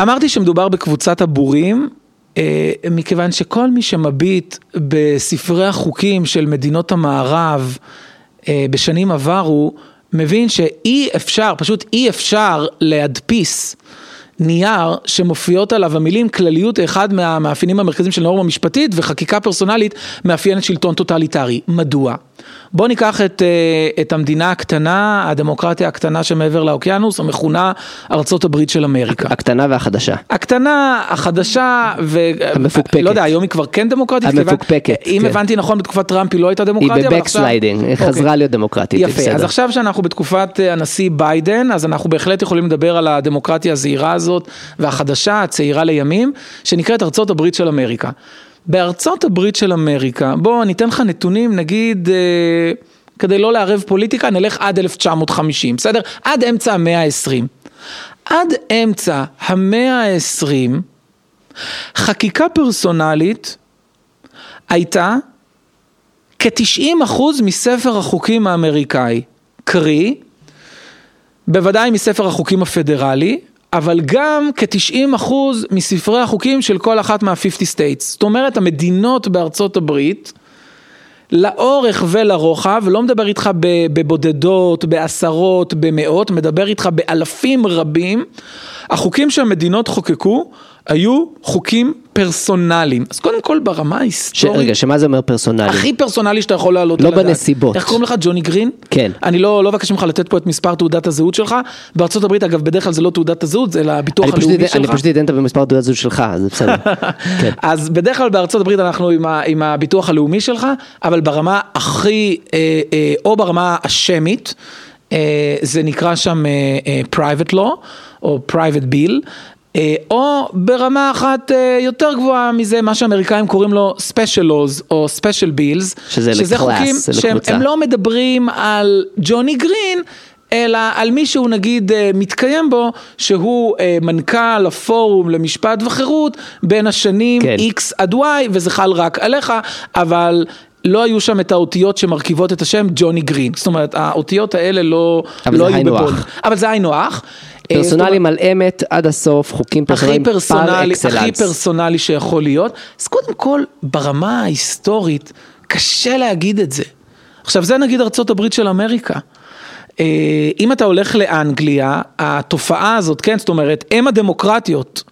אמרתי שמדובר בקבוצת הבורים, מכיוון שכל מי שמביט בספרי החוקים של מדינות המערב אה, בשנים עברו, מבין שאי אפשר, פשוט אי אפשר להדפיס נייר שמופיעות עליו המילים כלליות אחד מהמאפיינים המרכזיים של נורמה משפטית וחקיקה פרסונלית מאפיינת שלטון טוטליטרי. מדוע? בואו ניקח את, אה, את המדינה הקטנה, הדמוקרטיה הקטנה שמעבר לאוקיינוס, המכונה ארצות הברית של אמריקה. הקטנה והחדשה. הקטנה, החדשה, ו... המפוקפקת. לא יודע, היום היא כבר כן דמוקרטית? המפוקפקת, אם כן. הבנתי נכון, בתקופת טראמפ היא לא הייתה היא דמוקרטיה, אבל עכשיו... ב backsliding, היא אוקיי. חזרה להיות דמוקרטית, יפה, בסדר. אז עכשיו שאנחנו בתקופת אה, הנשיא ביידן, אז אנחנו בהחלט יכולים לדבר על הדמוקרטיה הזהירה הזאת והחדשה, הצעירה לימים, שנקראת ארצות הברית של אמריקה. בארצות הברית של אמריקה, בוא ניתן לך נתונים, נגיד, אה, כדי לא לערב פוליטיקה, נלך עד 1950, בסדר? עד אמצע המאה ה-20. עד אמצע המאה ה-20, חקיקה פרסונלית הייתה כ-90% מספר החוקים האמריקאי, קרי, בוודאי מספר החוקים הפדרלי, אבל גם כ-90% מספרי החוקים של כל אחת מה-50 states. זאת אומרת, המדינות בארצות הברית, לאורך ולרוחב, לא מדבר איתך בבודדות, בעשרות, במאות, מדבר איתך באלפים רבים, החוקים שהמדינות חוקקו היו חוקים פרסונליים. אז קודם כל ברמה ש... ההיסטורית, רגע, שמה זה אומר פרסונלי? הכי פרסונלי שאתה יכול להעלות לא על הדעת. בנסיבות. איך קוראים לך? ג'וני גרין? כן. אני לא לא אבקש ממך לתת פה את מספר תעודת הזהות שלך. בארצות הברית, אגב, בדרך כלל זה לא תעודת הזהות, זה לביטוח הלאומי שלך. אני פשוט אתן את המספר תעודת זהות שלך, אז זה בסדר. כן. אז בדרך כלל בארצות הברית אנחנו עם, ה, עם הביטוח הלאומי שלך, אבל ברמה הכי, אה, אה, או ברמה השמית, אה, זה נקרא שם אה, אה, private law או private bill, אה, או ברמה אחת אה, יותר גבוהה מזה, מה שאמריקאים קוראים לו special laws או special bills, שזה שזה ל-class, חוקים שהם לא מדברים על ג'וני גרין, אלא על מישהו נגיד אה, מתקיים בו, שהוא אה, מנכ"ל הפורום למשפט וחירות בין השנים כן. X עד Y, וזה חל רק עליך, אבל... לא היו שם את האותיות שמרכיבות את השם ג'וני גרין, זאת אומרת האותיות האלה לא, לא היו הך. אבל זה היינו הך. אה, זאת פרסונלים על אמת עד הסוף, חוקים פרסונליים פר פרסונלי, הכי אקסלנס. פרסונלי שיכול להיות, אז קודם כל ברמה ההיסטורית קשה להגיד את זה. עכשיו זה נגיד ארצות הברית של אמריקה. אה, אם אתה הולך לאנגליה, התופעה הזאת, כן, זאת אומרת, הם הדמוקרטיות,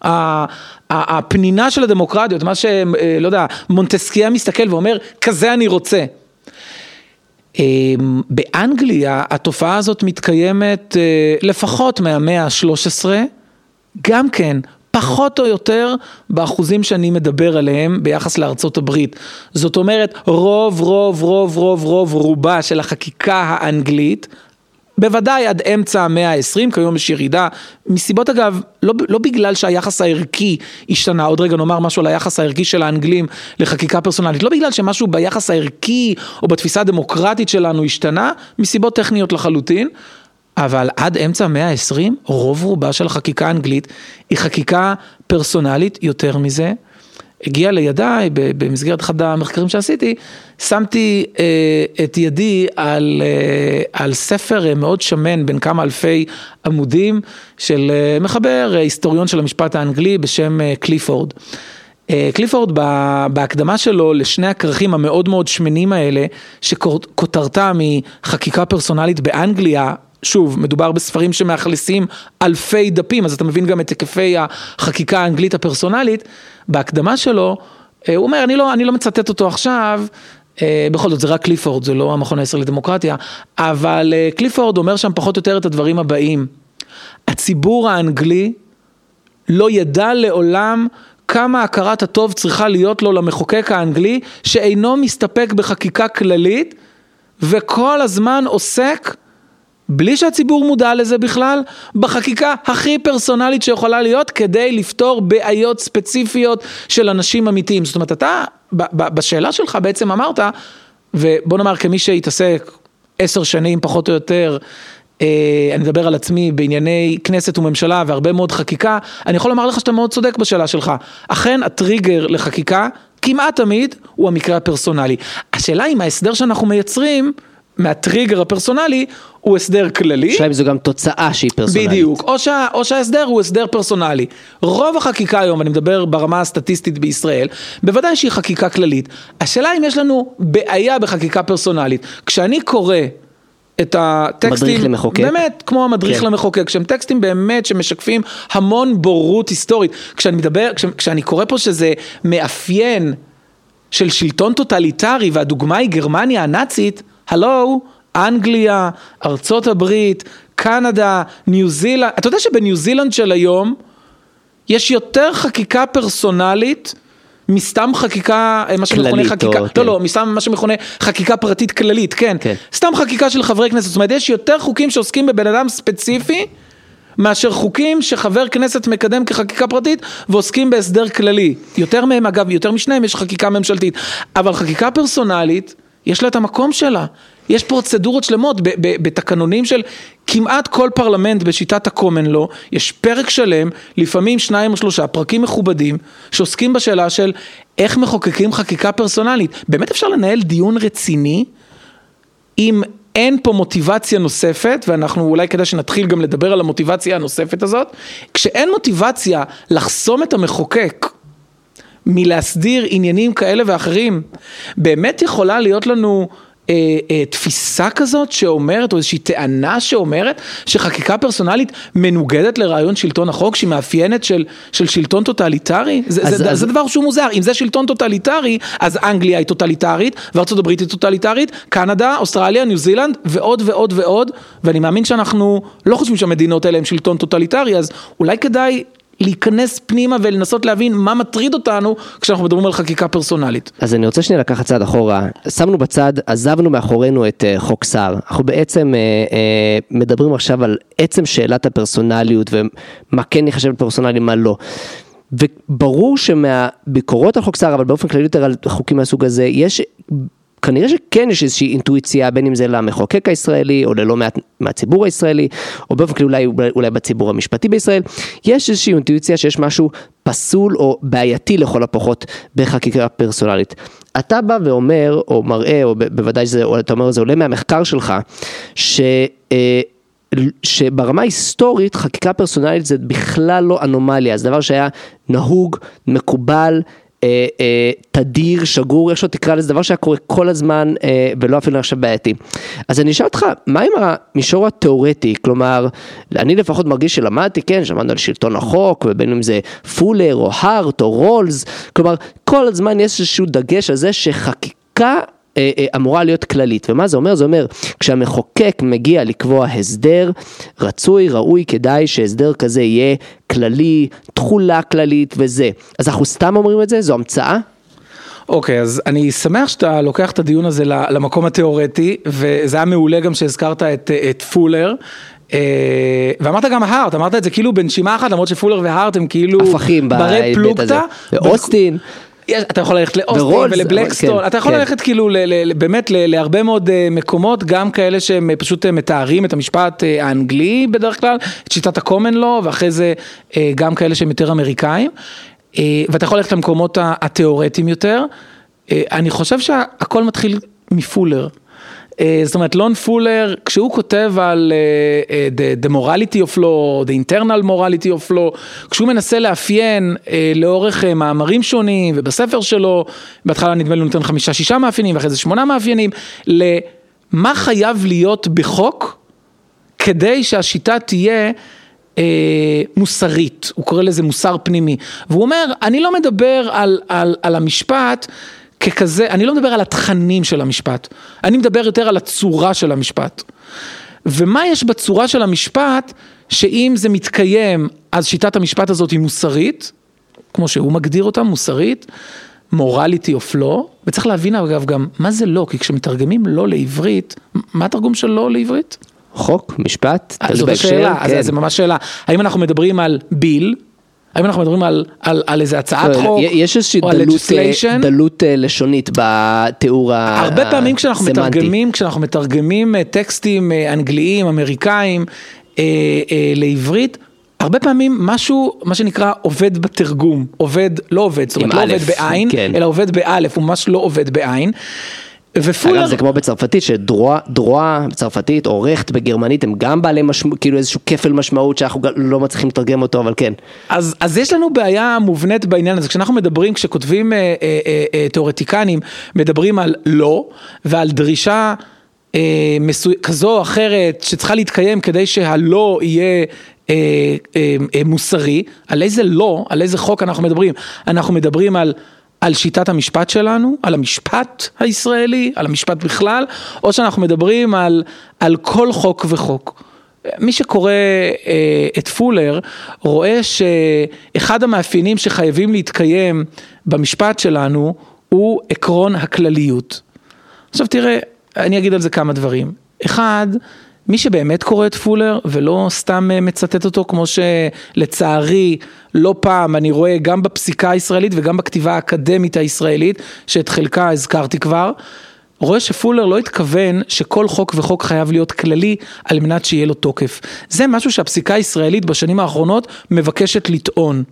הפנינה של הדמוקרטיות, מה שלא יודע, מונטסקיה מסתכל ואומר, כזה אני רוצה. אמ, באנגליה התופעה הזאת מתקיימת אה, לפחות מהמאה ה-13, גם כן פחות או יותר באחוזים שאני מדבר עליהם ביחס לארצות הברית. זאת אומרת, רוב רוב רוב רוב רוב רובה של החקיקה האנגלית, בוודאי עד אמצע המאה ה-20, כיום יש ירידה, מסיבות אגב, לא, לא בגלל שהיחס הערכי השתנה, עוד רגע נאמר משהו על היחס הערכי של האנגלים לחקיקה פרסונלית, לא בגלל שמשהו ביחס הערכי או בתפיסה הדמוקרטית שלנו השתנה, מסיבות טכניות לחלוטין, אבל עד אמצע המאה ה-20, רוב רובה של החקיקה האנגלית היא חקיקה פרסונלית, יותר מזה. הגיע לידיי במסגרת אחד המחקרים שעשיתי, שמתי אה, את ידי על, אה, על ספר אה, מאוד שמן בין כמה אלפי עמודים של אה, מחבר, אה, היסטוריון של המשפט האנגלי בשם אה, קליפורד. אה, קליפורד ב- בהקדמה שלו לשני הכרכים המאוד מאוד שמנים האלה, שכותרתה מחקיקה פרסונלית באנגליה, שוב, מדובר בספרים שמאכלסים אלפי דפים, אז אתה מבין גם את היקפי החקיקה האנגלית הפרסונלית. בהקדמה שלו, אה, הוא אומר, אני לא, אני לא מצטט אותו עכשיו, אה, בכל זאת זה רק קליפורד, זה לא המכון הישראלי לדמוקרטיה, אבל אה, קליפורד אומר שם פחות או יותר את הדברים הבאים. הציבור האנגלי לא ידע לעולם כמה הכרת הטוב צריכה להיות לו למחוקק האנגלי, שאינו מסתפק בחקיקה כללית, וכל הזמן עוסק בלי שהציבור מודע לזה בכלל, בחקיקה הכי פרסונלית שיכולה להיות כדי לפתור בעיות ספציפיות של אנשים אמיתיים. זאת אומרת, אתה בשאלה שלך בעצם אמרת, ובוא נאמר כמי שהתעסק עשר שנים פחות או יותר, אה, אני מדבר על עצמי בענייני כנסת וממשלה והרבה מאוד חקיקה, אני יכול לומר לך שאתה מאוד צודק בשאלה שלך. אכן הטריגר לחקיקה כמעט תמיד הוא המקרה הפרסונלי. השאלה אם ההסדר שאנחנו מייצרים מהטריגר הפרסונלי הוא הסדר כללי. השאלה אם זו גם תוצאה שהיא פרסונלית. בדיוק, או, שה, או שההסדר הוא הסדר פרסונלי. רוב החקיקה היום, אני מדבר ברמה הסטטיסטית בישראל, בוודאי שהיא חקיקה כללית. השאלה אם יש לנו בעיה בחקיקה פרסונלית. כשאני קורא את הטקסטים, מדריך למחוקק. באמת כמו המדריך כן. למחוקק, שהם טקסטים באמת שמשקפים המון בורות היסטורית. כשאני מדבר, כש, כשאני קורא פה שזה מאפיין של שלטון טוטליטרי והדוגמה היא גרמניה הנאצית, הלו, אנגליה, ארצות הברית, קנדה, ניו זילנד, אתה יודע שבניו זילנד של היום יש יותר חקיקה פרסונלית מסתם חקיקה, אה, מה שמכונה חקיקה, או- לא כן. לא, מסתם מה שמכונה חקיקה פרטית כללית, כן, כן. סתם חקיקה של חברי כנסת, זאת אומרת יש יותר חוקים שעוסקים בבן אדם ספציפי מאשר חוקים שחבר כנסת מקדם כחקיקה פרטית ועוסקים בהסדר כללי. יותר מהם אגב, יותר משניהם יש חקיקה ממשלתית. אבל חקיקה פרסונלית, יש לה את המקום שלה. יש פרוצדורות שלמות בתקנונים של כמעט כל פרלמנט בשיטת ה-common law, יש פרק שלם, לפעמים שניים או שלושה פרקים מכובדים, שעוסקים בשאלה של איך מחוקקים חקיקה פרסונלית. באמת אפשר לנהל דיון רציני אם אין פה מוטיבציה נוספת, ואנחנו אולי כדאי שנתחיל גם לדבר על המוטיבציה הנוספת הזאת, כשאין מוטיבציה לחסום את המחוקק מלהסדיר עניינים כאלה ואחרים, באמת יכולה להיות לנו אה, אה, תפיסה כזאת שאומרת, או איזושהי טענה שאומרת, שחקיקה פרסונלית מנוגדת לרעיון שלטון החוק, שהיא מאפיינת של, של שלטון טוטליטרי? זה, אז- זה, אז- זה דבר שהוא מוזר, אם זה שלטון טוטליטרי, אז אנגליה היא טוטליטרית, וארצות הברית היא טוטליטרית, קנדה, אוסטרליה, ניו זילנד, ועוד ועוד ועוד, ואני מאמין שאנחנו לא חושבים שהמדינות האלה הן שלטון טוטליטרי, אז אולי כדאי להיכנס פנימה ולנסות להבין מה מטריד אותנו כשאנחנו מדברים על חקיקה פרסונלית. אז אני רוצה שנייה לקחת צעד אחורה, שמנו בצד, עזבנו מאחורינו את אה, חוק סער, אנחנו בעצם אה, אה, מדברים עכשיו על עצם שאלת הפרסונליות ומה כן ייחשב פרסונלי, מה לא. וברור שמהביקורות על חוק סער, אבל באופן כללי יותר על חוקים מהסוג הזה, יש כנראה שכן יש איזושהי אינטואיציה, בין אם זה למחוקק הישראלי, או ללא מעט מהציבור הישראלי, או באופן כללי אולי, אולי בציבור המשפטי בישראל, יש איזושהי אינטואיציה שיש משהו פסול או בעייתי לכל הפחות בחקיקה פרסונלית. אתה בא ואומר, או מראה, או בוודאי שזה, או אתה אומר, זה עולה מהמחקר שלך, ש... אה, שברמה ההיסטורית חקיקה פרסונלית זה בכלל לא אנומליה, זה דבר שהיה נהוג, מקובל, אה, אה, תדיר, שגור, איך שלא תקרא לזה, דבר שהיה קורה כל הזמן אה, ולא אפילו עכשיו בעייתי. אז אני אשאל אותך, מה עם המישור התיאורטי? כלומר, אני לפחות מרגיש שלמדתי, כן, שמענו על שלטון החוק, ובין אם זה פולר או הארט או רולס, כלומר, כל הזמן יש איזשהו דגש על זה שחקיקה אמורה להיות כללית. ומה זה אומר? זה אומר, כשהמחוקק מגיע לקבוע הסדר, רצוי, ראוי, כדאי שהסדר כזה יהיה כללי, תכולה כללית וזה. אז אנחנו סתם אומרים את זה? זו המצאה? אוקיי, okay, אז אני שמח שאתה לוקח את הדיון הזה למקום התיאורטי, וזה היה מעולה גם שהזכרת את, את פולר. אה, ואמרת גם הארט, אמרת את זה כאילו בנשימה אחת, למרות שפולר והארט הם כאילו הפכים ברי פלוגתא. ואוסטין. אתה יכול ללכת לאוסטין ולבלקסטון, כן, אתה יכול כן. ללכת כאילו באמת להרבה מאוד אה, מקומות, גם כאלה שהם אה, פשוט אה, מתארים את המשפט האנגלי בדרך כלל, את שיטת ה-common law, ואחרי זה גם כאלה שהם יותר אמריקאים, ואתה יכול ללכת למקומות התיאורטיים יותר. אני חושב שהכל מתחיל מפולר. אה, זאת אומרת, לון פולר, כשהוא כותב על uh, uh, the, the morality of law, the internal morality of law, כשהוא מנסה לאפיין uh, לאורך uh, מאמרים שונים, ובספר שלו, בהתחלה נדמה לי הוא נותן חמישה שישה מאפיינים, ואחרי זה שמונה מאפיינים, למה חייב להיות בחוק, כדי שהשיטה תהיה אה, מוסרית, הוא קורא לזה מוסר פנימי, והוא אומר, אני לא מדבר על, על, על המשפט ככזה, אני לא מדבר על התכנים של המשפט, אני מדבר יותר על הצורה של המשפט. ומה יש בצורה של המשפט, שאם זה מתקיים, אז שיטת המשפט הזאת היא מוסרית, כמו שהוא מגדיר אותה, מוסרית, morality of law, וצריך להבין אגב גם מה זה לא, כי כשמתרגמים לא לעברית, מה התרגום של לא לעברית? חוק, משפט, אה, זאת השאלה, כן. אז זה ממש שאלה. האם אנחנו מדברים על ביל, האם אנחנו מדברים על, על, על איזה הצעת חוק, יש איזושהי דלות, אה, דלות אה, לשונית בתיאור הסמנטי. הרבה פעמים כשאנחנו מתרגמים, כשאנחנו מתרגמים אה, טקסטים אנגליים, אמריקאים, אה, אה, לעברית, הרבה פעמים משהו, מה שנקרא, עובד בתרגום, עובד, לא עובד, זאת אומרת, לא עובד בעין, כן. אלא עובד באלף, הוא ממש לא עובד בעין. ופולר... אגב זה כמו בצרפתית, שדרואה בצרפתית או רכט בגרמנית הם גם בעלי משמעות, כאילו איזשהו כפל משמעות שאנחנו לא מצליחים לתרגם אותו, אבל כן. אז, אז יש לנו בעיה מובנית בעניין הזה, כשאנחנו מדברים, כשכותבים אה, אה, אה, אה, תיאורטיקנים, מדברים על לא ועל דרישה אה, מסו... כזו או אחרת שצריכה להתקיים כדי שהלא יהיה אה, אה, אה, מוסרי, על איזה לא, על איזה חוק אנחנו מדברים? אנחנו מדברים על... על שיטת המשפט שלנו, על המשפט הישראלי, על המשפט בכלל, או שאנחנו מדברים על, על כל חוק וחוק. מי שקורא אה, את פולר רואה שאחד המאפיינים שחייבים להתקיים במשפט שלנו הוא עקרון הכלליות. עכשיו תראה, אני אגיד על זה כמה דברים. אחד, מי שבאמת קורא את פולר ולא סתם אה, מצטט אותו כמו שלצערי לא פעם אני רואה גם בפסיקה הישראלית וגם בכתיבה האקדמית הישראלית שאת חלקה הזכרתי כבר רואה שפולר לא התכוון שכל חוק וחוק חייב להיות כללי על מנת שיהיה לו תוקף. זה משהו שהפסיקה הישראלית בשנים האחרונות מבקשת לטעון.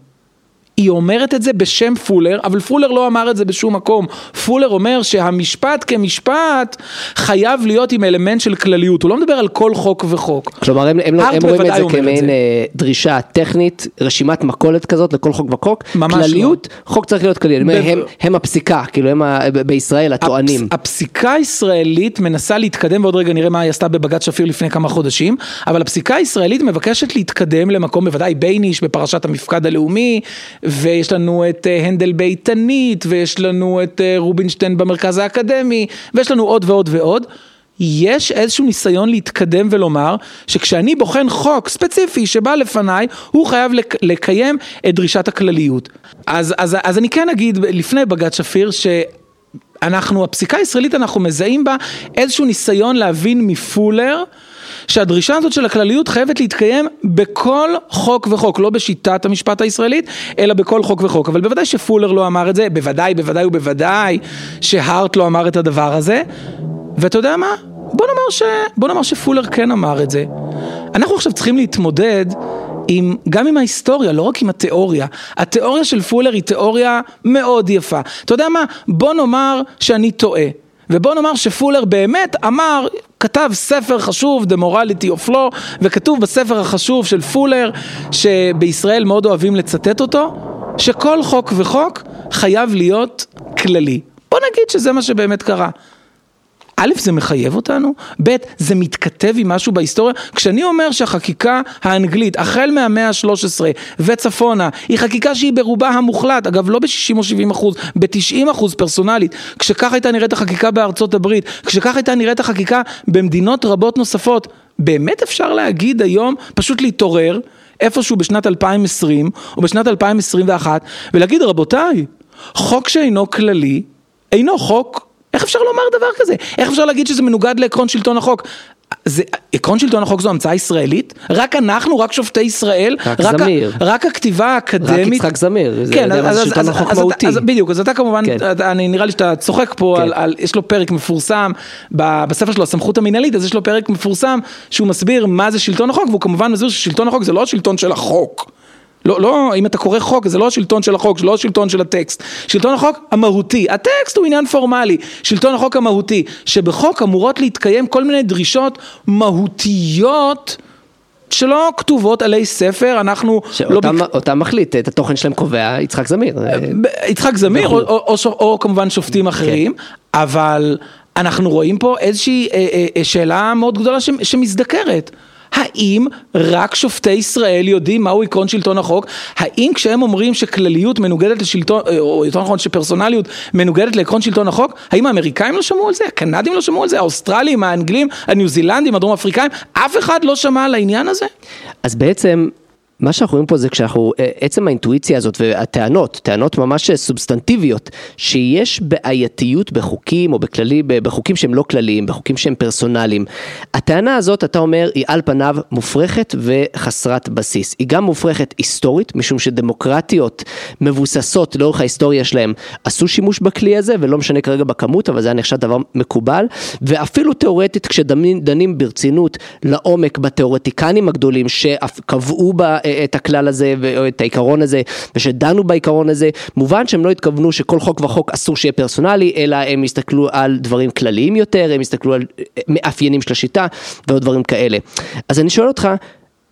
היא אומרת את זה בשם פולר, אבל פולר לא אמר את זה בשום מקום. פולר אומר שהמשפט כמשפט חייב להיות עם אלמנט של כלליות, הוא לא מדבר על כל חוק וחוק. כלומר הם, הם, לא- הם רואים את זה כמעין אה, דרישה טכנית, רשימת מכולת כזאת לכל חוק וחוק. ממש. כלליות, לא. חוק צריך להיות כללי, ב... הם, הם הפסיקה, כאילו הם ה, בישראל הטוענים. הפס, הפסיקה הישראלית מנסה להתקדם, ועוד רגע נראה מה היא עשתה בבג"ץ שפיר לפני כמה חודשים, אבל הפסיקה הישראלית מבקשת להתקדם למקום, בוודאי בייניש בפרשת המפקד הלאומי, ויש לנו את אה, הנדל באיתנית, ויש לנו את אה, רובינשטיין במרכז האקדמי, ויש לנו עוד ועוד ועוד. יש איזשהו ניסיון להתקדם ולומר שכשאני בוחן חוק ספציפי שבא לפניי, הוא חייב לק, לקיים את דרישת הכלליות. אז, אז, אז אני כן אגיד לפני בג"ץ שפיר ש... אנחנו, הפסיקה הישראלית, אנחנו מזהים בה איזשהו ניסיון להבין מפולר שהדרישה הזאת של הכלליות חייבת להתקיים בכל חוק וחוק, לא בשיטת המשפט הישראלית, אלא בכל חוק וחוק. אבל בוודאי שפולר לא אמר את זה, בוודאי, בוודאי ובוודאי שהארט לא אמר את הדבר הזה. ואתה יודע מה? בוא נאמר, ש... בוא נאמר שפולר כן אמר את זה. אנחנו עכשיו צריכים להתמודד עם, גם עם ההיסטוריה, לא רק עם התיאוריה. התיאוריה של פולר היא תיאוריה מאוד יפה. אתה יודע מה? בוא נאמר שאני טועה. ובוא נאמר שפולר באמת אמר, כתב ספר חשוב, The Morality of Law, וכתוב בספר החשוב של פולר, שבישראל מאוד אוהבים לצטט אותו, שכל חוק וחוק חייב להיות כללי. בוא נגיד שזה מה שבאמת קרה. א', זה מחייב אותנו, ב', זה מתכתב עם משהו בהיסטוריה. כשאני אומר שהחקיקה האנגלית, החל מהמאה ה-13 וצפונה, היא חקיקה שהיא ברובה המוחלט, אגב לא ב-60 או 70 אחוז, ב-90 אחוז פרסונלית, כשכך הייתה נראית החקיקה בארצות הברית, כשכך הייתה נראית החקיקה במדינות רבות נוספות, באמת אפשר להגיד היום, פשוט להתעורר, איפשהו בשנת 2020 או בשנת 2021, ולהגיד רבותיי, חוק שאינו כללי, אינו חוק איך אפשר לומר דבר כזה? איך אפשר להגיד שזה מנוגד לעקרון שלטון החוק? זה, עקרון שלטון החוק זו המצאה ישראלית? רק אנחנו, רק שופטי ישראל? רק, רק זמיר. ה, רק הכתיבה האקדמית? רק יצחק זמיר, כן, זה, אז, שלטון אז, החוק אז, מהותי. אז, אז בדיוק, אז אתה כמובן, כן. אתה, אני נראה לי שאתה צוחק פה כן. על, על, יש לו פרק מפורסם ב, בספר שלו, הסמכות המנהלית, אז יש לו פרק מפורסם שהוא מסביר מה זה שלטון החוק, והוא כמובן מסביר ששלטון החוק זה לא השלטון של החוק. לא, לא, אם אתה קורא חוק, זה לא השלטון של החוק, זה לא השלטון של הטקסט. שלטון החוק המהותי, הטקסט הוא עניין פורמלי. שלטון החוק המהותי, שבחוק אמורות להתקיים כל מיני דרישות מהותיות. שלא כתובות עלי ספר, אנחנו שאותם, לא... בק... אותם מחליט, את התוכן שלהם קובע יצחק זמיר. יצחק זמיר, או, או, או, או, או כמובן שופטים אחרים, כן. אבל אנחנו רואים פה איזושהי אה, אה, שאלה מאוד גדולה ש, שמזדקרת. האם רק שופטי ישראל יודעים מהו עקרון שלטון החוק? האם כשהם אומרים שכלליות מנוגדת לשלטון, או יותר נכון שפרסונליות מנוגדת לעקרון שלטון החוק, האם האמריקאים לא שמעו על זה? הקנדים לא שמעו על זה? האוסטרלים, האנגלים, הניו זילנדים, הדרום אפריקאים? אף אחד לא שמע על העניין הזה? אז בעצם... מה שאנחנו רואים פה זה כשאנחנו, עצם האינטואיציה הזאת והטענות, טענות ממש סובסטנטיביות, שיש בעייתיות בחוקים או בכללי, בחוקים שהם לא כלליים, בחוקים שהם פרסונליים. הטענה הזאת, אתה אומר, היא על פניו מופרכת וחסרת בסיס. היא גם מופרכת היסטורית, משום שדמוקרטיות מבוססות לאורך ההיסטוריה שלהם, עשו שימוש בכלי הזה, ולא משנה כרגע בכמות, אבל זה היה נחשב דבר מקובל, ואפילו תיאורטית, כשדנים ברצינות לעומק בתיאורטיקנים הגדולים, שקבעו בה את הכלל הזה ואת העיקרון הזה ושדנו בעיקרון הזה, מובן שהם לא התכוונו שכל חוק וחוק אסור שיהיה פרסונלי, אלא הם הסתכלו על דברים כלליים יותר, הם הסתכלו על מאפיינים של השיטה ועוד דברים כאלה. אז אני שואל אותך,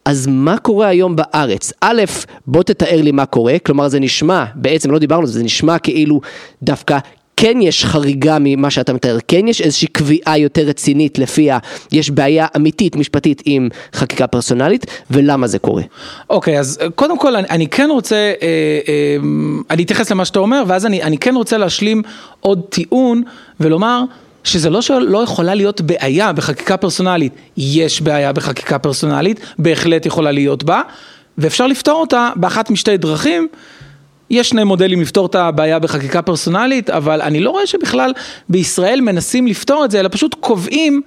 אז מה קורה היום בארץ? א', בוא תתאר לי מה קורה, כלומר זה נשמע, בעצם לא דיברנו על זה, זה נשמע כאילו דווקא כן יש חריגה ממה שאתה מתאר, כן יש איזושהי קביעה יותר רצינית לפיה יש בעיה אמיתית משפטית עם חקיקה פרסונלית, ולמה זה קורה. אוקיי, okay, אז קודם כל אני, אני כן רוצה, אה, אה, אני אתייחס למה שאתה אומר, ואז אני, אני כן רוצה להשלים עוד טיעון ולומר, שזה לא שלא יכולה להיות בעיה בחקיקה פרסונלית, יש בעיה בחקיקה פרסונלית, בהחלט יכולה להיות בה, ואפשר לפתור אותה באחת משתי דרכים. יש שני מודלים לפתור את הבעיה בחקיקה פרסונלית, אבל אני לא רואה שבכלל בישראל מנסים לפתור את זה, אלא פשוט קובעים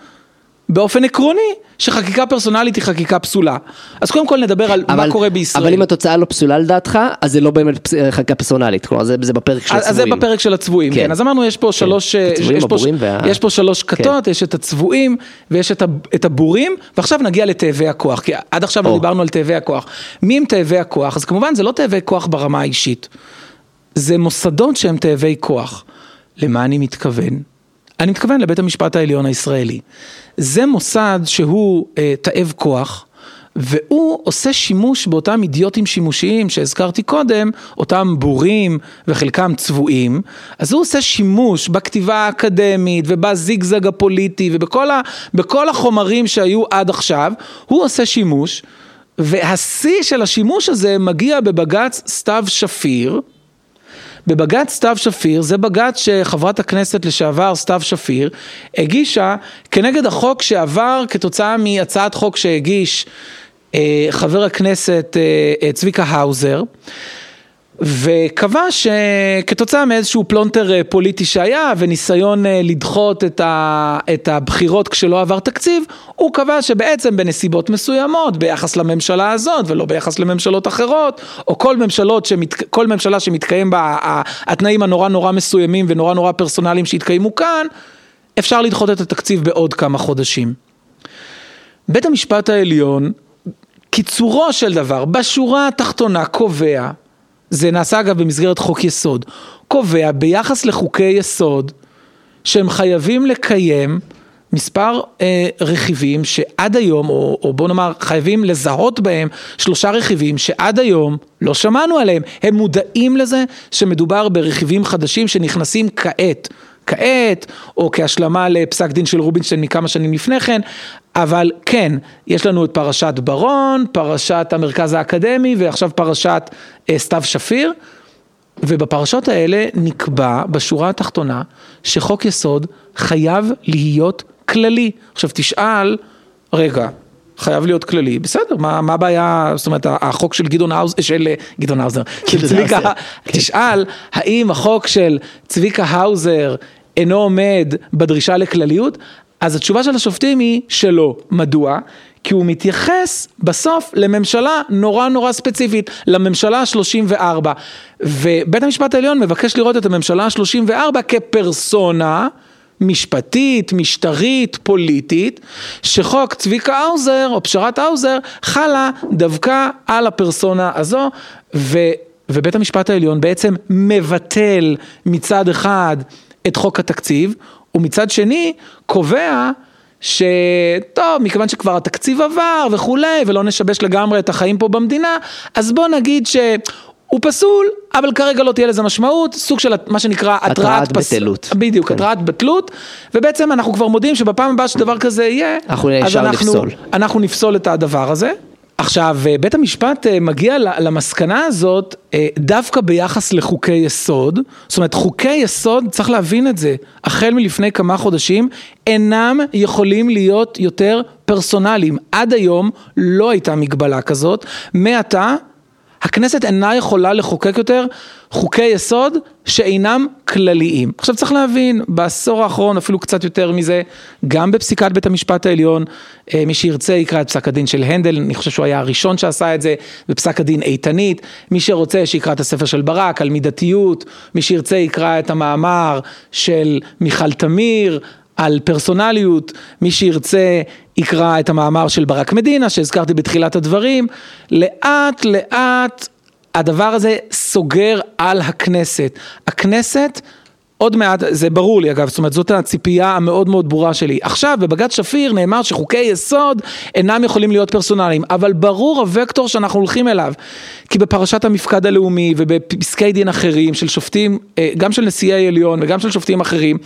באופן עקרוני שחקיקה פרסונלית היא חקיקה פסולה. אז קודם כל נדבר על אבל, מה קורה בישראל. אבל אם התוצאה לא פסולה לדעתך, אז זה לא באמת חקיקה פרסונלית, כלומר זה, זה בפרק של אז, הצבועים. אז זה בפרק של הצבועים, כן. כן. אז אמרנו יש פה כן. שלוש, יש פה, וה... יש פה שלוש כן. כתות, כן. יש את הצבועים ויש את, את הבורים, ועכשיו נגיע לתאבי הכוח, כי עד עכשיו או. דיברנו על תאבי הכוח. מי הם תאבי הכוח? אז כמובן זה לא תאבי כוח ברמה האישית, זה מוסדות שהם תאבי כוח. למה אני מתכוון? אני מתכוון לבית המשפט העליון הישראלי. זה מוסד שהוא אה, תאב כוח, והוא עושה שימוש באותם אידיוטים שימושיים שהזכרתי קודם, אותם בורים וחלקם צבועים, אז הוא עושה שימוש בכתיבה האקדמית ובזיגזג הפוליטי ובכל ה, החומרים שהיו עד עכשיו, הוא עושה שימוש, והשיא של השימוש הזה מגיע בבג"ץ סתיו שפיר, בבג"ץ סתיו שפיר, זה בג"ץ שחברת הכנסת לשעבר סתיו שפיר הגישה כנגד החוק שעבר כתוצאה מהצעת חוק שהגיש אה, חבר הכנסת אה, אה, צביקה האוזר. וקבע שכתוצאה מאיזשהו פלונטר אה, פוליטי שהיה וניסיון אה, לדחות את, ה, את הבחירות כשלא עבר תקציב, הוא קבע שבעצם בנסיבות מסוימות ביחס לממשלה הזאת ולא ביחס לממשלות אחרות, או כל, שמת, כל ממשלה שמתקיים בה התנאים הנורא נורא מסוימים ונורא נורא פרסונליים שהתקיימו כאן, אפשר לדחות את התקציב בעוד כמה חודשים. בית המשפט העליון, קיצורו של דבר, בשורה התחתונה קובע זה נעשה אגב במסגרת חוק יסוד, קובע ביחס לחוקי יסוד שהם חייבים לקיים מספר אה, רכיבים שעד היום, או, או בוא נאמר חייבים לזהות בהם שלושה רכיבים שעד היום לא שמענו עליהם, הם מודעים לזה שמדובר ברכיבים חדשים שנכנסים כעת. כעת, או כהשלמה לפסק דין של רובינשטיין מכמה שנים לפני כן, אבל כן, יש לנו את פרשת ברון, פרשת המרכז האקדמי ועכשיו פרשת אה, סתיו שפיר, ובפרשות האלה נקבע בשורה התחתונה שחוק יסוד חייב להיות כללי. עכשיו תשאל, רגע, חייב להיות כללי, בסדר, מה הבעיה, זאת אומרת החוק של גדעון האוזר, של אה, גדעון האוזר, של צביקה, כן. תשאל האם החוק של צביקה האוזר אינו עומד בדרישה לכלליות, אז התשובה של השופטים היא שלא. מדוע? כי הוא מתייחס בסוף לממשלה נורא נורא ספציפית, לממשלה ה-34. ובית המשפט העליון מבקש לראות את הממשלה ה-34 כפרסונה. משפטית, משטרית, פוליטית, שחוק צביקה האוזר או פשרת האוזר חלה דווקא על הפרסונה הזו ו, ובית המשפט העליון בעצם מבטל מצד אחד את חוק התקציב ומצד שני קובע שטוב, מכיוון שכבר התקציב עבר וכולי, ולא נשבש לגמרי את החיים פה במדינה, אז בוא נגיד ש... הוא פסול, אבל כרגע לא תהיה לזה משמעות, סוג של מה שנקרא התראת בטלות. בדיוק, כן. התראת בטלות, ובעצם אנחנו כבר מודים שבפעם הבאה שדבר כזה יהיה, אנחנו אז אנחנו, לפסול. אנחנו נפסול את הדבר הזה. עכשיו, אה, בית המשפט אה, מגיע למסקנה הזאת אה, דווקא ביחס לחוקי יסוד, זאת אומרת חוקי יסוד, צריך להבין את זה, החל מלפני כמה חודשים, אינם יכולים להיות יותר פרסונליים. עד היום לא הייתה מגבלה כזאת, מעתה הכנסת אינה יכולה לחוקק יותר חוקי יסוד שאינם כלליים. עכשיו צריך להבין, בעשור האחרון אפילו קצת יותר מזה, גם בפסיקת בית המשפט העליון, אה, מי שירצה יקרא את פסק הדין של הנדל, אני חושב שהוא היה הראשון שעשה את זה, בפסק הדין איתנית, מי שרוצה שיקרא את הספר של ברק על מידתיות, מי שירצה יקרא את המאמר של מיכל תמיר, על פרסונליות, מי שירצה יקרא את המאמר של ברק מדינה שהזכרתי בתחילת הדברים, לאט לאט הדבר הזה סוגר על הכנסת. הכנסת עוד מעט, זה ברור לי אגב, זאת אומרת זאת הציפייה המאוד מאוד ברורה שלי. עכשיו בבג"ץ שפיר נאמר שחוקי יסוד אינם יכולים להיות פרסונליים, אבל ברור הוקטור שאנחנו הולכים אליו. כי בפרשת המפקד הלאומי ובפסקי דין אחרים של שופטים, אה, גם של נשיאי עליון וגם של שופטים אחרים,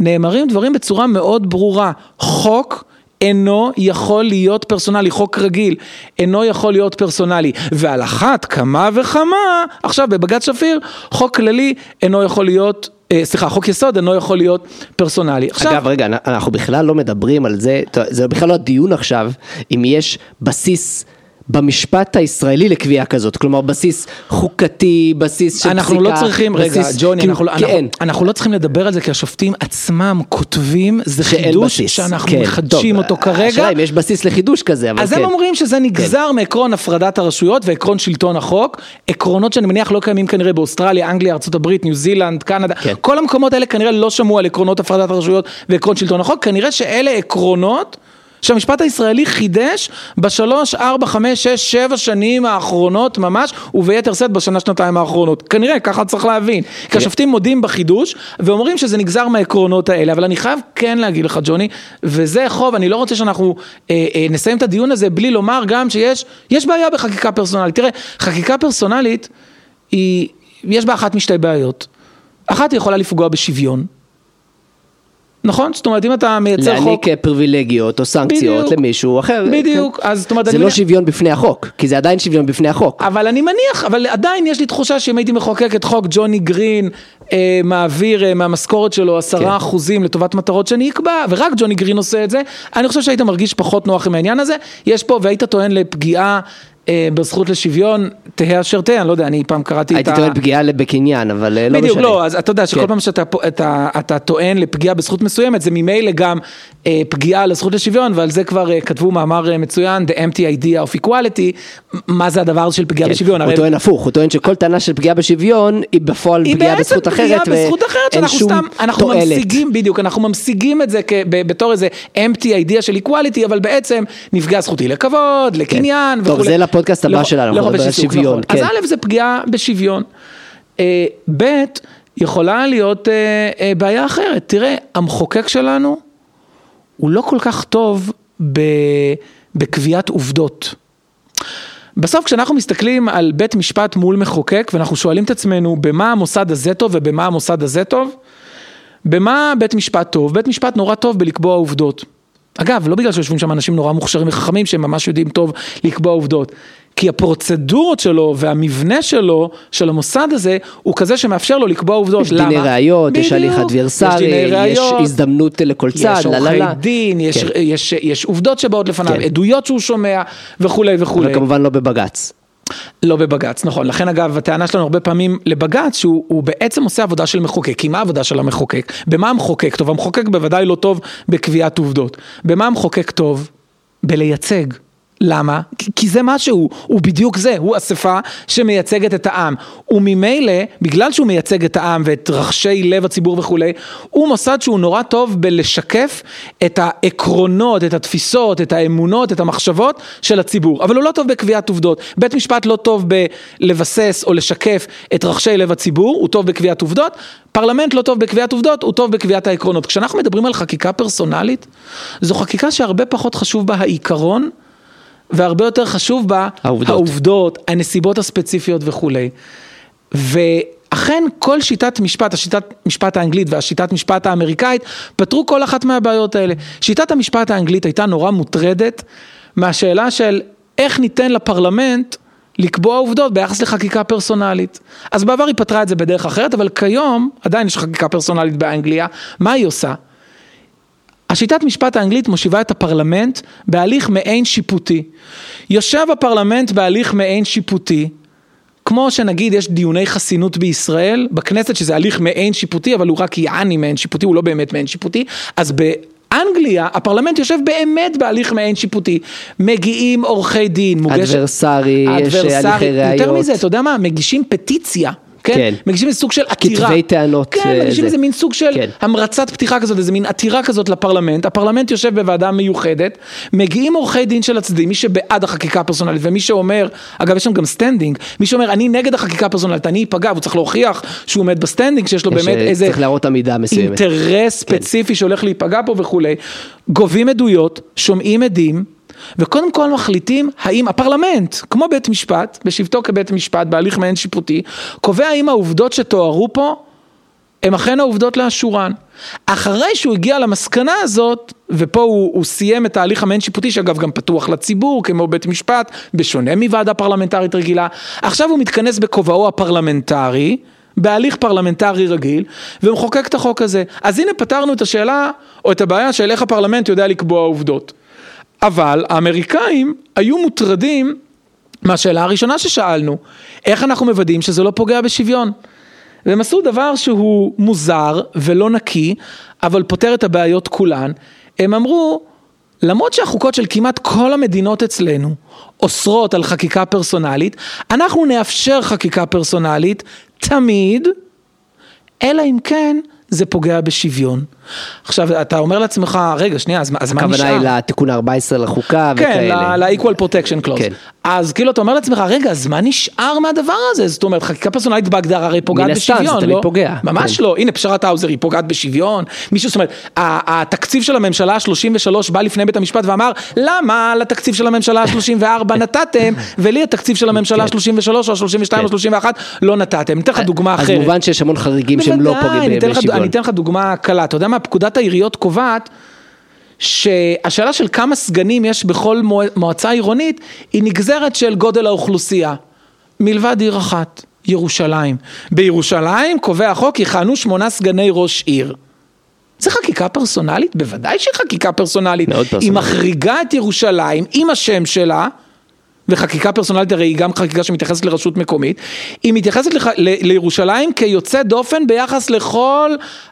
נאמרים דברים בצורה מאוד ברורה. חוק אינו יכול להיות פרסונלי, חוק רגיל אינו יכול להיות פרסונלי, ועל אחת כמה וכמה, עכשיו בבג"ץ שפיר, חוק כללי אינו יכול להיות אה, סליחה, חוק יסוד אינו יכול להיות פרסונלי. עכשיו... אגב, רגע, אנחנו בכלל לא מדברים על זה, זה בכלל לא הדיון עכשיו, אם יש בסיס במשפט הישראלי לקביעה כזאת, כלומר בסיס חוקתי, בסיס של פסיקה. אנחנו לא צריכים, בסיס, רגע, ג'וני, כאילו, אנחנו, כן. אנחנו, אנחנו לא צריכים לדבר על זה כי השופטים עצמם כותבים, זה חידוש בסיס. שאנחנו כן, מחדשים טוב, אותו כרגע. השאלה אם יש בסיס לחידוש כזה, אבל אז כן. הם אומרים שזה נגזר כן. מעקרון הפרדת הרשויות ועקרון שלטון החוק, עקרונות שאני מניח לא קיימים כנראה באוסטרליה, אנגליה, ארה"ב, ניו זילנד, קנדה, כן. כל המקומות האלה כנראה לא שמעו על עקרונות הפרדת הרשויות ועקרון שלטון החוק, כנראה שאלה עקרונות שהמשפט הישראלי חידש בשלוש, ארבע, חמש, שש, שבע שנים האחרונות ממש, וביתר שאת בשנה, שנתיים האחרונות. כנראה, ככה צריך להבין. כי השופטים מודים בחידוש, ואומרים שזה נגזר מהעקרונות האלה, אבל אני חייב כן להגיד לך, ג'וני, וזה חוב, אני לא רוצה שאנחנו אה, אה, נסיים את הדיון הזה בלי לומר גם שיש יש בעיה בחקיקה פרסונלית. תראה, חקיקה פרסונלית, היא, יש בה אחת משתי בעיות. אחת היא יכולה לפגוע בשוויון. נכון? זאת אומרת, אם אתה מייצר חוק... להעניק פריבילגיות או סנקציות בדיוק. למישהו אחר. בדיוק, כן. אז זאת אומרת, זה לא מניח- שוויון בפני החוק, כי זה עדיין שוויון בפני החוק. אבל אני מניח, אבל עדיין יש לי תחושה שאם הייתי מחוקק את חוק ג'וני גרין, אה, מעביר אה, מהמשכורת שלו עשרה אחוזים לטובת מטרות שאני אקבע, ורק ג'וני גרין עושה את זה, אני חושב שהיית מרגיש פחות נוח עם העניין הזה. יש פה, והיית טוען לפגיעה אה, בזכות לשוויון, תהא אשר תהא, אני לא יודע, אני פעם קראתי את הייתי ה... טוען פגיעה בקניין, אבל אה, לא משנה. בדיוק, לא, אז אתה יודע שכל כן. פעם שאתה אתה, אתה טוען לפגיעה בזכות מסוימת, זה ממילא גם אה, פגיעה לזכות לשוויון, ועל זה כבר אה, כתבו מאמר אה, מצוין, The Empty Idea of Equality, מה זה הדבר של פגיעה כן. בשוויון. הוא הרי- טוען הפוך, הוא טוען שכל טענה של פגיעה בשוויון היא בפועל היא פגיעה אחרת, בזכות אחרת, ואין שאנחנו שום סתם, אנחנו תועלת. ממשיגים, בדיוק, אנחנו ממשיגים את זה כ- ב- בתור איזה empty idea של equality, אבל בעצם נפגע זכותי לכבוד, לקניין כן. טוב, וכולי. זה לפודקאסט הבא לא- שלנו, לא עיסוק, שוויון, נכון. אז כן. א' זה פגיעה בשוויון. אה, ב', יכולה להיות אה, אה, בעיה אחרת. תראה, המחוקק שלנו הוא לא כל כך טוב ב- בקביעת עובדות. בסוף כשאנחנו מסתכלים על בית משפט מול מחוקק ואנחנו שואלים את עצמנו במה המוסד הזה טוב ובמה המוסד הזה טוב, במה בית משפט טוב? בית משפט נורא טוב בלקבוע עובדות. אגב, לא בגלל שיושבים שם אנשים נורא מוכשרים וחכמים שהם ממש יודעים טוב לקבוע עובדות. כי הפרוצדורות שלו והמבנה שלו, של המוסד הזה, הוא כזה שמאפשר לו לקבוע עובדות. יש דיני? ראיות, יש. הליך אדברסרי, יש יש הזדמנות לכל צד, יש עורכי. דין, יש, כן. יש, יש עובדות שבאות לפניו, כן. עדויות שהוא שומע וכולי וכולי. וכמובן לא בבג"ץ. לא בבג"ץ, נכון. לכן אגב, הטענה שלנו הרבה פעמים לבג"ץ, שהוא הוא בעצם עושה עבודה של מחוקק. כי מה העבודה של המחוקק? במה המחוקק טוב? המחוקק בוודאי לא טוב בקביעת עובדות. במה המחוקק טוב? בלייצג. למה? כי- זה מה שהוא, הוא בדיוק זה, הוא אספה שמייצגת את העם. וממילא, בגלל שהוא מייצג את העם ואת רחשי לב הציבור וכולי, הוא מוסד שהוא נורא טוב בלשקף את העקרונות, את התפיסות, את האמונות, את המחשבות של הציבור. אבל הוא לא טוב בקביעת עובדות. בית משפט לא טוב בלבסס או לשקף את רחשי לב הציבור, הוא טוב בקביעת עובדות. פרלמנט לא טוב בקביעת עובדות, הוא טוב בקביעת העקרונות. כשאנחנו מדברים על חקיקה פרסונלית, זו חקיקה שהרבה פחות חשוב בה העיקרון. והרבה יותר חשוב בה העובדות. העובדות, הנסיבות הספציפיות וכולי. ואכן כל שיטת משפט, השיטת משפט האנגלית והשיטת משפט האמריקאית, פתרו כל אחת מהבעיות האלה. שיטת המשפט האנגלית הייתה נורא מוטרדת מהשאלה של איך ניתן לפרלמנט לקבוע עובדות ביחס לחקיקה פרסונלית. אז בעבר היא פתרה את זה בדרך אחרת, אבל כיום עדיין יש חקיקה פרסונלית באנגליה, מה היא עושה? השיטת משפט האנגלית מושיבה את הפרלמנט בהליך מעין שיפוטי. יושב הפרלמנט בהליך מעין שיפוטי, כמו שנגיד יש דיוני חסינות בישראל, בכנסת שזה הליך מעין שיפוטי, אבל הוא רק יעני מעין שיפוטי, הוא לא באמת מעין שיפוטי, אז באנגליה הפרלמנט יושב באמת בהליך מעין שיפוטי. מגיעים עורכי דין, מוגשת... אדברסרי, יש הליכי ראיות. יותר מזה, אתה יודע מה? מגישים פטיציה. כן? כן. מגישים איזה סוג של עתירה. כתבי טענות, כן, אה, מגישים זה. איזה מין סוג של כן. המרצת פתיחה כזאת, איזה מין עתירה כזאת לפרלמנט, הפרלמנט יושב בוועדה מיוחדת, מגיעים עורכי דין של הצדדים, מי שבעד החקיקה הפרסונלית ומי שאומר, אגב יש שם גם standing, מי שאומר אני נגד החקיקה הפרסונלית, אני אפגע, והוא צריך להוכיח שהוא עומד ב standing, שיש לו באמת אה, איזה צריך להראות עמידה מסוימת. כן. אינטרס ספציפי שהולך להיפגע פה וכולי, גובים עדויות, שומעים עדים. וקודם כל מחליטים האם הפרלמנט, כמו בית משפט, בשבתו כבית משפט, בהליך מעין שיפוטי, קובע האם העובדות שתוארו פה הם אכן העובדות לאשורן. אחרי שהוא הגיע למסקנה הזאת, ופה הוא, הוא סיים את ההליך המעין שיפוטי, שאגב גם פתוח לציבור, כמו בית משפט, בשונה מוועדה פרלמנטרית רגילה, עכשיו הוא מתכנס בכובעו הפרלמנטרי, בהליך פרלמנטרי רגיל, ומחוקק את החוק הזה. אז הנה פתרנו את השאלה, או את הבעיה של איך הפרלמנט יודע לקבוע עובדות. אבל האמריקאים היו מוטרדים מהשאלה הראשונה ששאלנו, איך אנחנו מוודאים שזה לא פוגע בשוויון? והם עשו דבר שהוא מוזר ולא נקי, אבל פותר את הבעיות כולן. הם אמרו, למרות שהחוקות של כמעט כל המדינות אצלנו אוסרות על חקיקה פרסונלית, אנחנו נאפשר חקיקה פרסונלית תמיד, אלא אם כן זה פוגע בשוויון. עכשיו, אתה אומר לעצמך, רגע, שנייה, אז, אז מה נשאר? הכוונה היא לתיקון 14 לחוקה כן, וכאלה. ל-equal protection clause. כן. אז כאילו אתה אומר לעצמך, רגע, אז מה נשאר מהדבר הזה? זאת אומרת, חקיקה פרסונלית בהגדרה הרי פוגעת מן הסתם, זה בשוויון, תמיד לא? פוגע, ממש כן. לא. הנה, פשרת האוזר, היא פוגעת בשוויון. מישהו, זאת אומרת, התקציב של הממשלה ה-33 בא לפני בית המשפט ואמר, למה לתקציב של הממשלה ה-34 נתתם, ולי התקציב של הממשלה ה-33 או ה-32 או ה-31 לא נתתם. אני אתן לך דוגמה אז אחרת. מובן שיש המון חריגים שהם לא פוגעים בשוויון. אני אתן לך דוגמה קלה, אתה יודע מה, פקודת העיריות קובעת שהשאלה של כמה סגנים יש בכל מועצה עירונית היא נגזרת של גודל האוכלוסייה, מלבד עיר אחת, ירושלים. בירושלים קובע החוק יכהנו שמונה סגני ראש עיר. זה חקיקה פרסונלית? בוודאי שהיא חקיקה פרסונלית. מאוד פרסונלית. היא מחריגה את ירושלים עם השם שלה, וחקיקה פרסונלית הרי היא גם חקיקה שמתייחסת לרשות מקומית, היא מתייחסת לח... ל... לירושלים כיוצא דופן ביחס לכל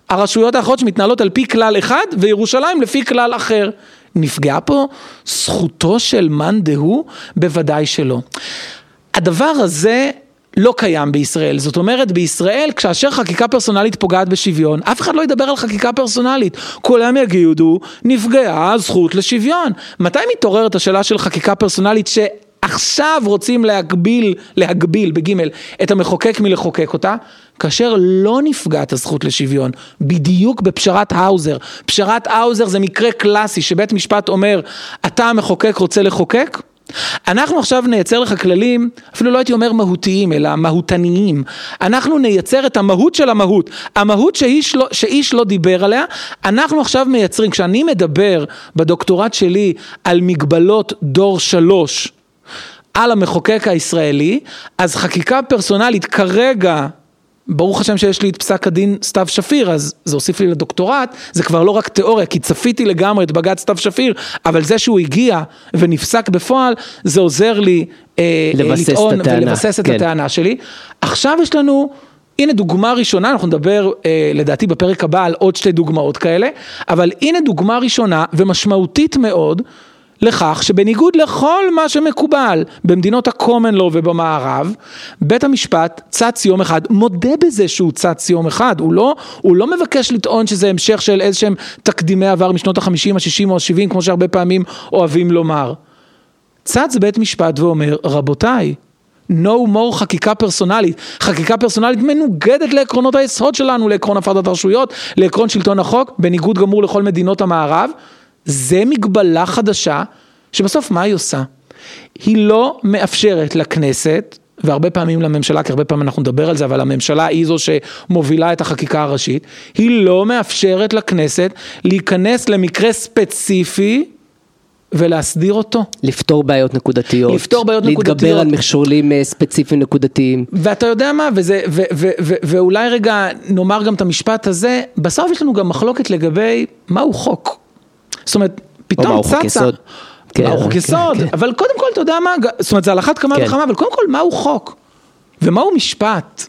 הרשויות האחרות שמתנהלות על פי כלל אחד, וירושלים לפי כלל אחר. נפגעה פה זכותו של מאן דהוא? בוודאי שלא. הדבר הזה לא קיים בישראל, זאת אומרת בישראל כאשר חקיקה פרסונלית פוגעת בשוויון, אף אחד לא ידבר על חקיקה פרסונלית, כולם יגידו נפגעה הזכות לשוויון. מתי מתעוררת השאלה של חקיקה פרסונלית שעכשיו רוצים להגביל, להגביל בגימל את המחוקק מלחוקק אותה? כאשר לא נפגעת הזכות לשוויון, בדיוק בפשרת האוזר. פשרת האוזר זה מקרה קלאסי שבית משפט אומר, אתה המחוקק רוצה לחוקק? אנחנו עכשיו נייצר לך כללים, אפילו לא הייתי אומר מהותיים, אלא מהותניים. אנחנו נייצר את המהות של המהות. המהות שאיש לא, שאיש לא דיבר עליה, אנחנו עכשיו מייצרים. כשאני מדבר בדוקטורט שלי על מגבלות דור שלוש, על המחוקק הישראלי, אז חקיקה פרסונלית כרגע ברוך השם שיש לי את פסק הדין סתיו שפיר, אז זה הוסיף לי לדוקטורט, זה כבר לא רק תיאוריה, כי צפיתי לגמרי את בג"ץ סתיו שפיר, אבל זה שהוא הגיע ונפסק בפועל, זה עוזר לי אה, לטעון ולבסס את כן. הטענה שלי. עכשיו יש לנו, הנה דוגמה ראשונה, אנחנו נדבר אה, לדעתי בפרק הבא על עוד שתי דוגמאות כאלה, אבל הנה דוגמה ראשונה ומשמעותית מאוד. לכך שבניגוד לכל מה שמקובל במדינות ה-common law ובמערב, בית המשפט צץ יום אחד, מודה בזה שהוא צץ יום אחד, הוא לא, הוא לא מבקש לטעון שזה המשך של איזה שהם תקדימי עבר משנות ה-50, ה-60 או ה-70, כמו שהרבה פעמים אוהבים לומר. צץ בית משפט ואומר, רבותיי, no more חקיקה פרסונלית. חקיקה פרסונלית מנוגדת לעקרונות היסוד שלנו, לעקרון הפרדת הרשויות, לעקרון שלטון החוק, בניגוד גמור לכל מדינות המערב. זה מגבלה חדשה, שבסוף מה היא עושה? היא לא מאפשרת לכנסת, והרבה פעמים לממשלה, כי הרבה פעמים אנחנו נדבר על זה, אבל הממשלה היא זו שמובילה את החקיקה הראשית, היא לא מאפשרת לכנסת להיכנס למקרה ספציפי ולהסדיר אותו. לפתור בעיות נקודתיות. לפתור בעיות להתגבר נקודתיות. להתגבר על מכשולים אה, ספציפיים נקודתיים. ואתה יודע מה, וזה, ו, ו, ו, ואולי רגע נאמר גם את המשפט הזה, בסוף יש לנו גם מחלוקת לגבי מהו חוק. זאת אומרת, פתאום צצה. יסוד. כן, מהו חוק כן, יסוד, כן. אבל קודם כל אתה יודע מה, זאת אומרת זה על אחת כמה כן. וכמה, אבל קודם כל מהו חוק ומהו משפט.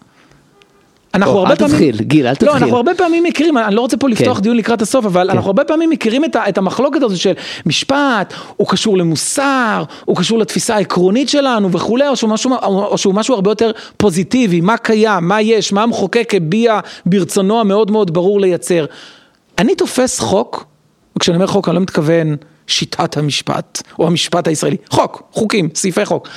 אנחנו הרבה פעמים, אל תתחיל, גיל, אל תתחיל. לא, אנחנו הרבה פעמים מכירים, אני לא רוצה פה לפתוח כן. דיון לקראת הסוף, אבל כן. אנחנו הרבה פעמים מכירים את, את המחלוקת הזו של משפט, הוא קשור למוסר, הוא קשור לתפיסה העקרונית שלנו וכולי, או שהוא משהו, או שהוא משהו הרבה יותר פוזיטיבי, מה קיים, מה יש, מה המחוקק הביע ברצונו המאוד מאוד ברור לייצר. אני תופס חוק וכשאני אומר חוק אני לא מתכוון שיטת המשפט או המשפט הישראלי, חוק, חוקים, סעיפי חוק.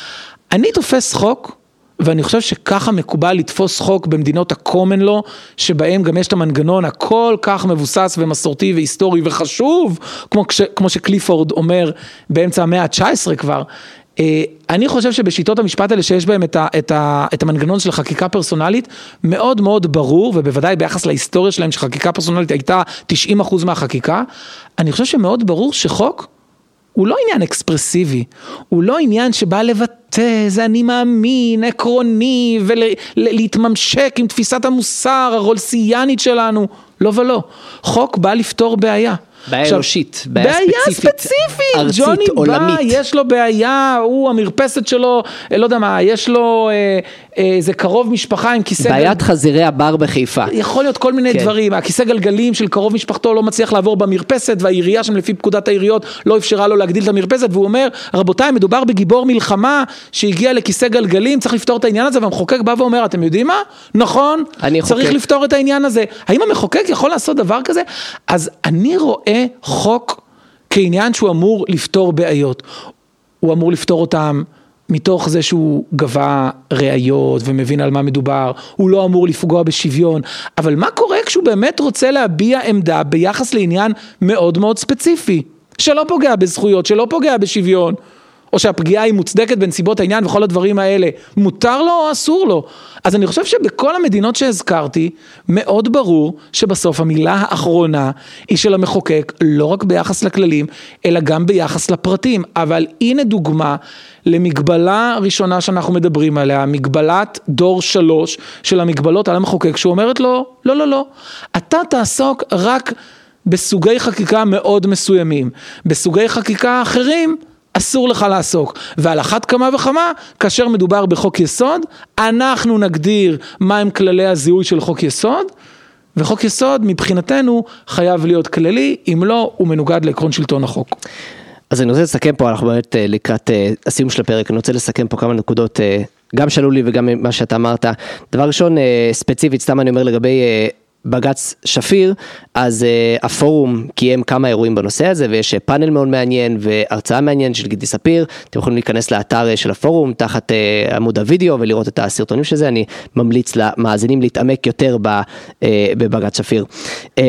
אני תופס חוק ואני חושב שככה מקובל לתפוס חוק במדינות ה-common law, שבהם גם יש את המנגנון הכל כך מבוסס ומסורתי והיסטורי וחשוב, כמו, כש, כמו שקליפורד אומר באמצע המאה ה-19 כבר, אני חושב שבשיטות המשפט האלה שיש בהם את, ה, את, ה, את המנגנון של חקיקה פרסונלית, מאוד מאוד ברור, ובוודאי ביחס להיסטוריה שלהם שחקיקה פרסונלית הייתה 90% מהחקיקה, אני חושב שמאוד ברור שחוק הוא לא עניין אקספרסיבי, הוא לא עניין שבא לבטא איזה אני מאמין, עקרוני, ולהתממשק עם תפיסת המוסר הרולסיאנית שלנו, לא ולא. חוק בא לפתור בעיה. בעיה אנושית, בעיה, בעיה ספציפית, ספציפית, ארצית, ג'וני עולמית. בא, יש לו בעיה, הוא המרפסת שלו, לא יודע מה, יש לו אה, איזה קרוב משפחה עם כיסא... בעיית גל... חזירי הבר בחיפה. יכול להיות כל מיני כן. דברים, הכיסא גלגלים של קרוב משפחתו לא מצליח לעבור במרפסת, והעירייה שם לפי פקודת העיריות לא אפשרה לו להגדיל את המרפסת, והוא אומר, רבותיי, מדובר בגיבור מלחמה שהגיע לכיסא גלגלים, צריך לפתור את העניין הזה, והמחוקק בא ואומר, אתם יודעים מה? נכון, צריך. לפתור את העניין הזה. האם המחוקק יכול לעשות דבר כזה? אז אני רואה חוק כעניין שהוא אמור לפתור בעיות. הוא אמור לפתור אותם מתוך זה שהוא גבה ראיות ומבין על מה מדובר, הוא לא אמור לפגוע בשוויון, אבל מה קורה כשהוא באמת רוצה להביע עמדה ביחס לעניין מאוד מאוד ספציפי, שלא פוגע בזכויות, שלא פוגע בשוויון? או שהפגיעה היא מוצדקת בנסיבות העניין וכל הדברים האלה, מותר לו או אסור לו? אז אני חושב שבכל המדינות שהזכרתי, מאוד ברור שבסוף המילה האחרונה היא של המחוקק, לא רק ביחס לכללים, אלא גם ביחס לפרטים. אבל הנה דוגמה למגבלה ראשונה שאנחנו מדברים עליה, מגבלת דור שלוש של המגבלות על המחוקק, שאומרת לו, לא, לא, לא, אתה תעסוק רק בסוגי חקיקה מאוד מסוימים. בסוגי חקיקה אחרים, אסור לך לעסוק. ועל אחת כמה וכמה, כאשר מדובר בחוק יסוד, אנחנו נגדיר מהם כללי הזיהוי של חוק יסוד, וחוק יסוד מבחינתנו חייב להיות כללי, אם לא, הוא מנוגד לעקרון שלטון החוק. אז אני רוצה לסכם פה, אנחנו באמת אה, לקראת אה, הסיום של הפרק, אני רוצה לסכם פה כמה נקודות, אה, גם שאלו לי וגם מה שאתה אמרת. דבר ראשון, ספציפית, סתם אני אומר לגבי בג"ץ שפיר, אז uh, הפורום קיים כמה אירועים בנושא הזה ויש uh, פאנל מאוד מעניין והרצאה מעניינת של גידי ספיר, אתם יכולים להיכנס לאתר uh, של הפורום תחת uh, עמוד הוידאו ולראות את הסרטונים של זה, אני ממליץ למאזינים להתעמק יותר ב, uh, בבג"ץ שפיר. Um,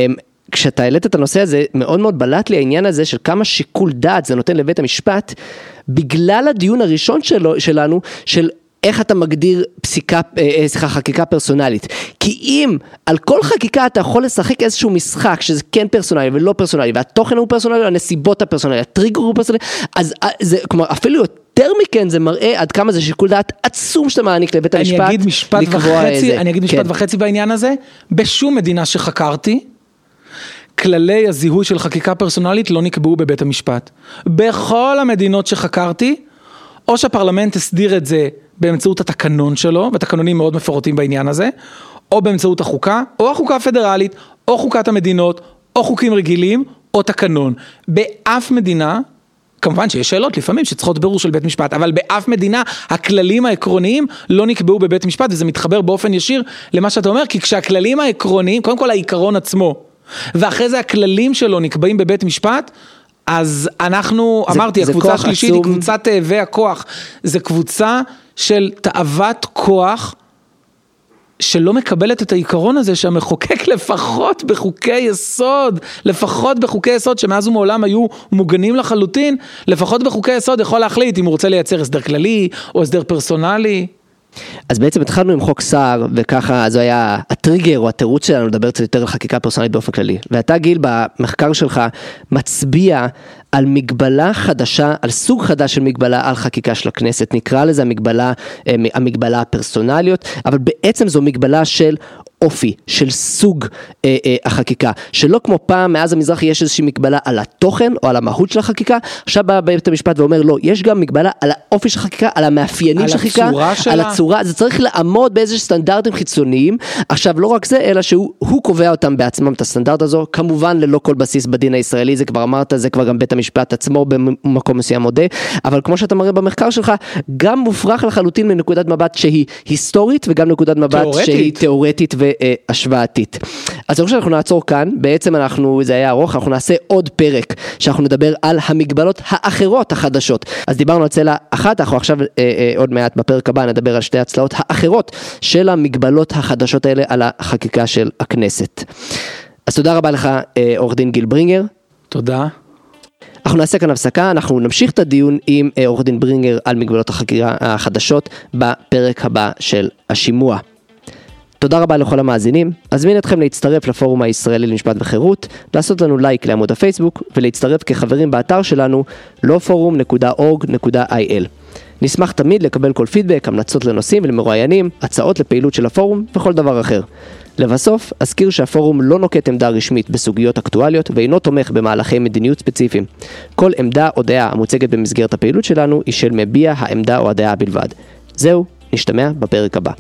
כשאתה העלית את הנושא הזה, מאוד מאוד בלט לי העניין הזה של כמה שיקול דעת זה נותן לבית המשפט, בגלל הדיון הראשון שלו, שלנו, של איך אתה מגדיר פסיקה, אה, אה, סליחה, חקיקה פרסונלית. כי אם על כל חקיקה אתה יכול לשחק איזשהו משחק שזה כן פרסונלי ולא פרסונלי, והתוכן הוא פרסונלי, הנסיבות הפרסונלי, הטריגר הוא פרסונלי, אז אה, זה, כלומר, אפילו יותר מכן זה מראה עד כמה זה שיקול דעת עצום שאתה מעניק לבית המשפט. אני אגיד משפט וחצי, אני אגיד משפט כן. וחצי בעניין הזה, בשום מדינה שחקרתי, כללי הזיהוי של חקיקה פרסונלית לא נקבעו בבית המשפט. בכל המדינות שחקרתי, או שהפרלמנט הסדיר את זה באמצעות התקנון שלו, ותקנונים מאוד מפורטים בעניין הזה, או באמצעות החוקה, או החוקה הפדרלית, או חוקת המדינות, או חוקים רגילים, או תקנון. באף מדינה, כמובן שיש שאלות לפעמים שצריכות בירור של בית משפט, אבל באף מדינה הכללים העקרוניים לא נקבעו בבית משפט, וזה מתחבר באופן ישיר למה שאתה אומר, כי כשהכללים העקרוניים, קודם כל העיקרון עצמו, ואחרי זה הכללים שלו נקבעים בבית משפט, אז אנחנו, זה, אמרתי, זה הקבוצה השלישית היא קבוצת תאבי הכוח, זה קבוצה של תאוות כוח שלא מקבלת את העיקרון הזה שהמחוקק לפחות בחוקי יסוד, לפחות בחוקי יסוד שמאז ומעולם היו מוגנים לחלוטין, לפחות בחוקי יסוד יכול להחליט אם הוא רוצה לייצר הסדר כללי או הסדר פרסונלי. אז בעצם התחלנו עם חוק סער, וככה זה היה הטריגר או התירוץ שלנו לדבר קצת יותר על חקיקה פרסונלית באופן כללי. ואתה גיל במחקר שלך מצביע על מגבלה חדשה, על סוג חדש של מגבלה על חקיקה של הכנסת, נקרא לזה המגבלה, אה, המגבלה הפרסונליות, אבל בעצם זו מגבלה של אופי, של סוג אה, אה, החקיקה, שלא כמו פעם מאז המזרח יש איזושהי מגבלה על התוכן או על המהות של החקיקה, עכשיו בא בית המשפט ואומר לא, יש גם מגבלה על האופי של החקיקה, על המאפיינים של החקיקה, על הצורה, זה צריך לעמוד באיזה סטנדרטים חיצוניים, עכשיו לא רק זה, אלא שהוא קובע אותם בעצמם את הסטנדרט הזו, כמובן ללא כל בסיס בדין הישראלי, זה כבר אמרת, זה כבר גם בית המשפט עצמו במקום מסוים מודה, אבל כמו שאתה מראה במחקר שלך, גם מופרך לחלוטין מנקודת מבט שהיא היסטורית וגם נקודת מבט תיאורטית. שהיא תיאורטית והשוואתית. אז אני חושב שאנחנו נעצור כאן, בעצם אנחנו, זה היה ארוך, אנחנו נעשה עוד פרק שאנחנו נדבר על המגבלות האחרות החדשות. אז דיברנו על צלע אחת, אנחנו עכשיו אה, אה, עוד מעט בפרק הבא נדבר על שתי הצלעות האחרות של המגבלות החדשות האלה על החקיקה של הכנסת. אז תודה רבה לך אה, עורך דין גיל ברינגר. תודה. אנחנו נעשה כאן הפסקה, אנחנו נמשיך את הדיון עם אה, עורך דין ברינגר על מגבלות החקירה החדשות בפרק הבא של השימוע. תודה רבה לכל המאזינים, אזמין אתכם להצטרף לפורום הישראלי למשפט וחירות, לעשות לנו לייק לעמוד הפייסבוק ולהצטרף כחברים באתר שלנו lawforum.org.il. נשמח תמיד לקבל כל פידבק, המלצות לנושאים ולמרואיינים, הצעות לפעילות של הפורום וכל דבר אחר. לבסוף, אזכיר שהפורום לא נוקט עמדה רשמית בסוגיות אקטואליות ואינו תומך במהלכי מדיניות ספציפיים. כל עמדה או דעה המוצגת במסגרת הפעילות שלנו היא של מביע העמדה או הדעה בלבד. זהו, נשתמע בפרק הבא.